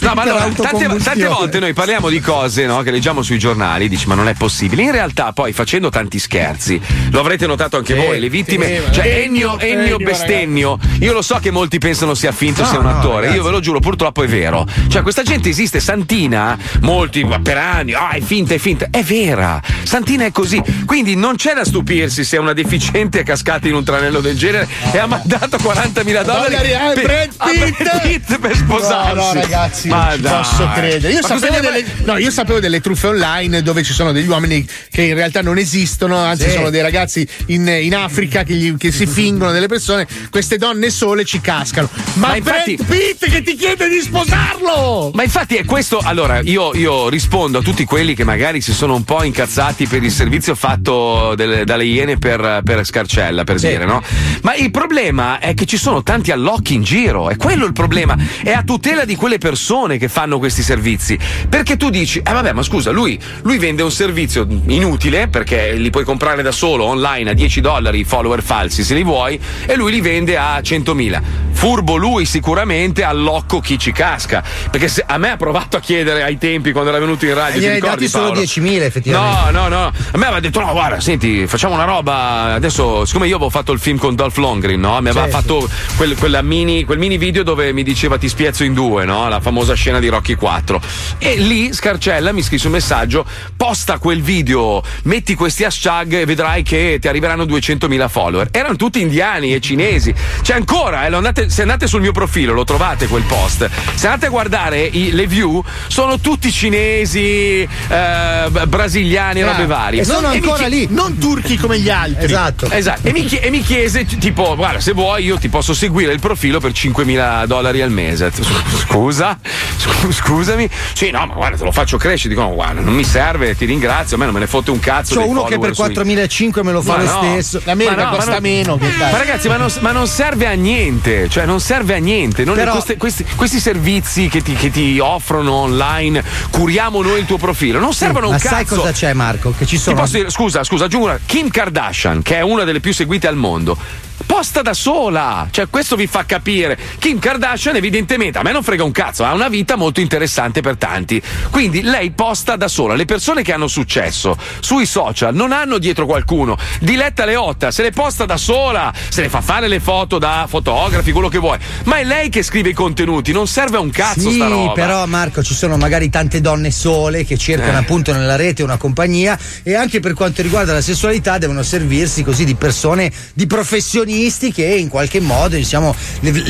No, ma allora, tante, tante volte noi parliamo di cose no, che leggiamo sui giornali, dici ma non è possibile. In realtà poi facendo tanti scherzi, lo avrete notato anche voi, le vittime, sì, cioè Ennio, Ennio, Ennio Ennio, bestennio, io lo so che molti pensano sia finto, No, sia un no, attore, ragazzi. io ve lo giuro, purtroppo è vero. Cioè questa gente esiste, Santina, molti ma per anni, ah è finta, è finta, è vera. Santina è così, quindi non c'è da stupirsi se una deficiente è cascata in un tranello del genere e ha mandato 40.000 dollari, Dollari a Brad Pitt per sposarsi. No, no, ragazzi, Ma non dai. posso credere. Io sapevo, delle, no, io sapevo delle truffe online dove ci sono degli uomini che in realtà non esistono, anzi Sì. sono dei ragazzi in, in Africa che, gli- che si fingono delle persone. Queste donne sole ci cascano. Ma, Ma infatti- Brad Pitt che ti chiede di sposarlo! Ma infatti è questo. Allora, io, io rispondo a tutti quelli che magari si sono un po' incazzati per il servizio fatto delle- dalle Iene per, per Scarcella, per dire, no? Ma il problema è che ci sono tanti allocchi in giro. È quello il problema. È a tutela di quelle persone che fanno questi servizi. Perché tu dici, eh vabbè, ma scusa, lui, lui vende un servizio inutile perché li puoi comprare da solo online a 10 dollari i follower falsi se li vuoi, e lui li vende a 100.000. Furbo lui sicuramente allocco chi ci casca. Perché se- a me ha provato a chiedere ai tempi quando era venuto in radio. Gli ti hai ricordi, dati solo Paolo? 10.000 effettivamente. No, no, no. A me aveva detto: no, guarda, senti, facciamo una roba. Adesso, siccome io avevo fatto il film con Dolph Lundgren, no? Mi aveva Sì, fatto quel, quella mini, quel mini video dove mi diceva ti spiezzo in due, no? La famosa scena di Rocky 4. E lì Scarcella mi scrisse un messaggio: posta quel video, metti questi hashtag e vedrai che ti arriveranno 200.000 follower. Erano tutti indiani e cinesi. C'è ancora, eh, andate- se andate sul mio profilo lo trovate quel post. Se andate a guardare i- le view, sono tutti cinesi, eh, b- brasiliani, robe varie. E sono mi ancora chie- lì, non turchi come gli altri. Esatto. Esatto, e mi, e mi chiese tipo, guarda, se vuoi io ti posso seguire il profilo per 5.000 dollari al mese. Scusa? Scu- Scusami? Sì, no, ma guarda, te lo faccio crescere. Dico, no, guarda, non mi serve, ti ringrazio, a me non me ne fotte un cazzo. C'ho dei uno che per follower sui- 4.500 me lo fa Ma lo no. stesso. L'America Ma no, costa ma non- meno. Ma ragazzi, ma non, ma non serve a niente, cioè non serve a niente. Non Però- queste- questi, questi servizi che ti, che ti offrono online, curiamo noi il tuo profilo, non servono Ma un sai cazzo. cosa c'è, Marco? Che ci Ti sono. posso dire, scusa, scusa, aggiungo una. Kim Kardashian, che è una delle più seguite al mondo. Posta da sola, cioè questo vi fa capire. Kim Kardashian, evidentemente, a me non frega un cazzo, ha una vita molto interessante per tanti. Quindi lei posta da sola. Le persone che hanno successo sui social non hanno dietro qualcuno. Diletta Leotta se le posta da sola, se le fa fare le foto da fotografi, quello che vuoi. Ma è lei che scrive i contenuti, non serve a un cazzo Sì, sta roba. però Marco ci sono magari tante donne sole che cercano Eh. appunto nella rete una compagnia e anche per quanto riguarda la sessualità devono servirsi così di persone, di professionisti che in qualche modo diciamo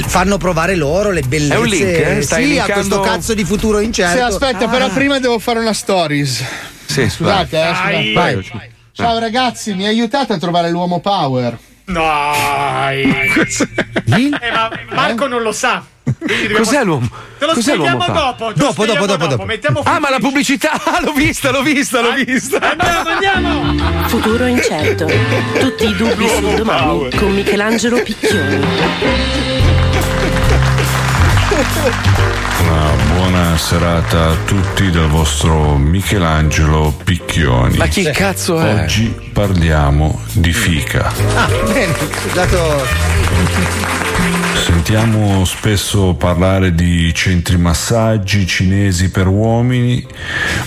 fanno provare loro le bellezze. È un link, eh? Stai sì, a linkando- questo cazzo di futuro incerto. Sì, aspetta, Ah. però prima devo fare una stories. Sì, Scusate, eh, Dai. scusate. Vai. Ciao ragazzi, mi aiutate a trovare l'uomo power. Dai. Eh, ma Marco non lo sa. Dobbiamo- Cos'è l'uomo? Te lo Cos'è spieghiamo dopo. Dopo, spieghiamo dopo, dopo, dopo. Mettiamo Ah, ma la pubblicità! Ah, l'ho vista, l'ho vista, l'ho vista! Andiamo, andiamo! Futuro incerto. Tutti i dubbi sul domani con Michelangelo Picchioni. Una buona serata a tutti dal vostro Michelangelo Picchioni. Ma chi cazzo è? Oggi parliamo di fica. Ah, bene, dato Sentiamo spesso parlare di centri massaggi cinesi per uomini,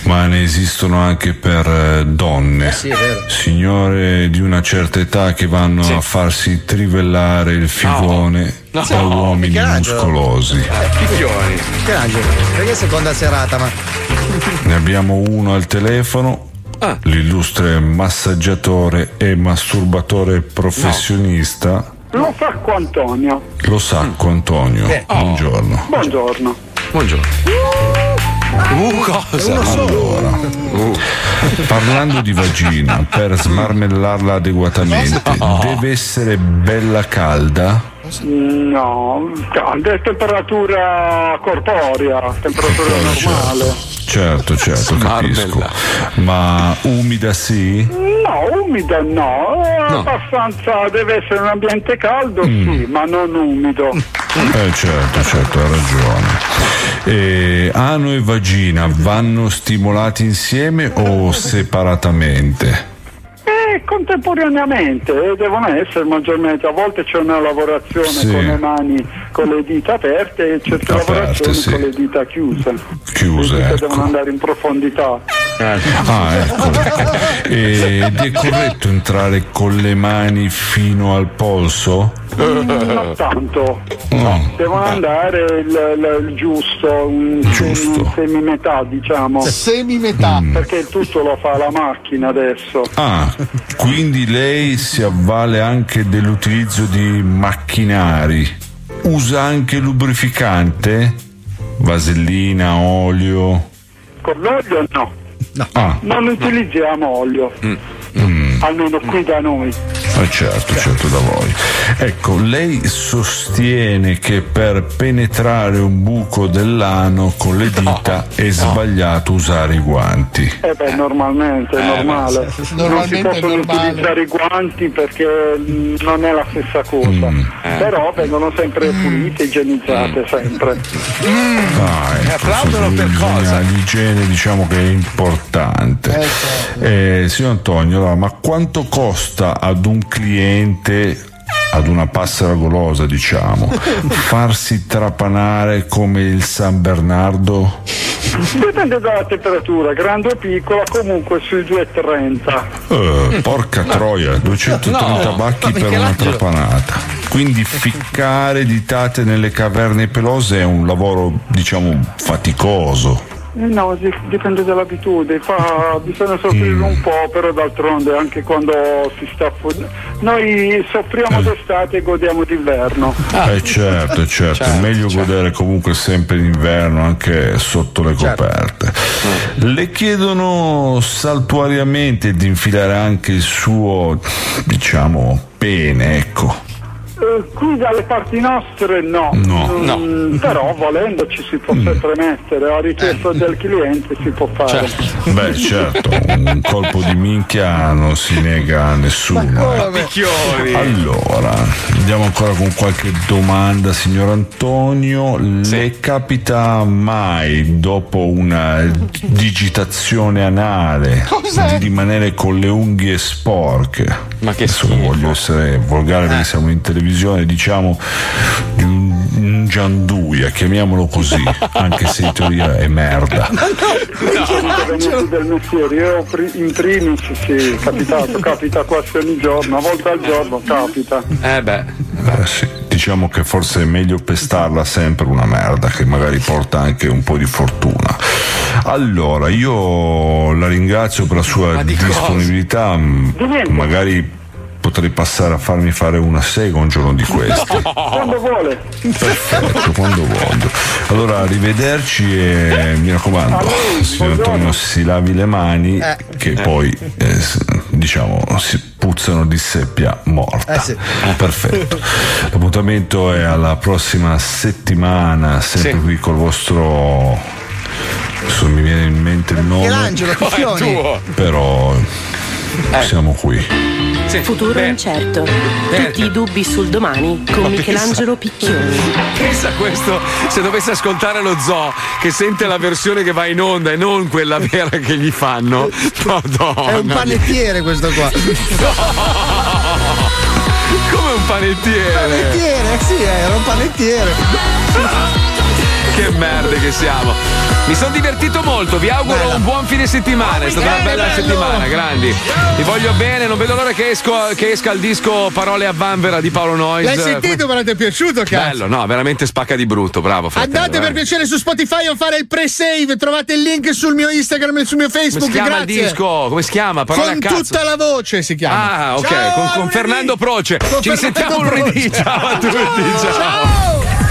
ma ne esistono anche per eh, donne. sì, è vero. Signore di una certa età che vanno a farsi trivellare il figone No. da No, uomini Michelangelo. muscolosi. Picchioni. Michelangelo, perché seconda serata, ma Ne abbiamo uno al telefono. Ah. L'illustre massaggiatore e masturbatore professionista, Lo Sacco Antonio. lo Sacco Antonio. Eh. Buongiorno. Buongiorno. Buongiorno. Uh, cosa? Allora, parlando di vagina, per smarmellarla adeguatamente, deve essere bella calda? No, calda è temperatura corporea, temperatura normale. Certo, certo, capisco. Ma umida sì? No, umida no, è No. abbastanza, deve essere un ambiente caldo, Mm. sì, ma non umido. Eh certo, certo, hai ragione. E ano e vagina vanno stimolati insieme o separatamente? Eh, contemporaneamente eh, devono essere maggiormente, a volte c'è una lavorazione Sì. con le mani, con le dita aperte e certe Aperte, lavorazioni sì. con le dita chiuse. Chiuse, Le dita ecco. devono andare in profondità. Ah, ecco. Ed è corretto entrare con le mani fino al polso? Non tanto, No. devono andare il, il- il giusto, un semi, semimetà diciamo. Semimetà. Perché il tutto lo fa la macchina adesso. Ah, quindi lei si avvale anche dell'utilizzo di macchinari. Usa anche lubrificante? Vasellina, olio? Con l'olio no, Ah, non utilizziamo olio, mm. Almeno qui da noi. Eh, certo, certo da voi. Ecco, lei sostiene che per penetrare un buco dell'ano con le dita è sbagliato usare i guanti. Eh beh, normalmente, è Eh, normale. beh, sì, sì, non si normalmente possono normale. utilizzare i guanti perché mm, non è la stessa cosa. Però vengono sempre pulite, igienizzate, sempre. Ah, ecco, applaudono per cosa? L'igiene diciamo che è importante. Eh, signor Antonio, allora, ma quanto costa ad un cliente, ad una passera golosa diciamo, farsi trapanare come il San Bernardo? Dipende dalla temperatura, grande o piccola, comunque sui 2,30. Eh, porca troia, 230 No, bacchi per una trapanata. Quindi ficcare ditate nelle caverne pelose è un lavoro, diciamo, faticoso. Eh no, di- dipende dall'abitudine, fa, bisogna soffrire Mm. un po', però d'altronde anche quando si sta fuori. Noi soffriamo d'estate e godiamo d'inverno. Eh certo, certo, è meglio godere comunque sempre d'inverno anche sotto le coperte. Le chiedono saltuariamente di infilare anche il suo, diciamo, pene, ecco. Eh, qui dalle parti nostre no, No. Mm, però volendo ci si può sempre mettere, a richiesta del cliente si può fare. Beh certo, un colpo di minchia non si nega a nessuno. eh. Allora, andiamo ancora con qualche domanda, signor Antonio. Le capita mai, dopo una digitazione anale, Cos'è? di rimanere con le unghie sporche? Ma che Adesso non voglio essere volgare perché siamo in televisione, diciamo di un, un gianduia, chiamiamolo così, anche se in teoria è merda. Venuti del mestiere, io pri- in primis sì, è capitato, capita quasi ogni giorno, una volta al giorno capita. Eh beh. Eh, sì, diciamo che forse è meglio pestarla sempre una merda che magari porta anche un po' di fortuna. Allora, io la ringrazio per la sua disponibilità, mm, magari potrei passare a farmi fare una sega un giorno di questi. Quando vuole. Perfetto, quando voglio. Allora, arrivederci e mi raccomando, signor Antonio, si lavi le mani Eh. che poi, eh, diciamo, si puzzano di seppia morta. Eh sì. Perfetto. L'appuntamento è alla prossima settimana, sempre qui col vostro... Adesso mi viene in mente il nome. Michelangelo Picchioni. Però siamo qui. Futuro incerto. Tutti i dubbi sul domani con Ma Michelangelo Picchioni. Pensa questo se dovesse ascoltare lo zoo che sente la versione che va in onda e non quella vera che gli fanno. Madonna. È un panettiere questo qua. Come un panettiere. Panettiere, sì, era un panettiere. Che merde che siamo. Mi sono divertito molto, vi auguro un buon fine settimana, è stata una bella bello. settimana, grandi. Vi voglio bene, non vedo l'ora che, esco- che esca il disco Parole a Vanvera di Paolo Noyes. L'hai sentito, però ti è piaciuto, cazzo? Bello, no, veramente spacca di brutto, bravo. fratello, Andate per eh. piacere su Spotify a fare il pre-save, trovate il link sul mio Instagram e sul mio Come Facebook. si chiama grazie. il disco? Come si chiama? Parole Con a cazzo. tutta la voce si chiama. Ah, ok, Ciao, con, con. Fernando Proce. Con Ci Fernando risentiamo lunedì. Ciao a tutti. Ciao.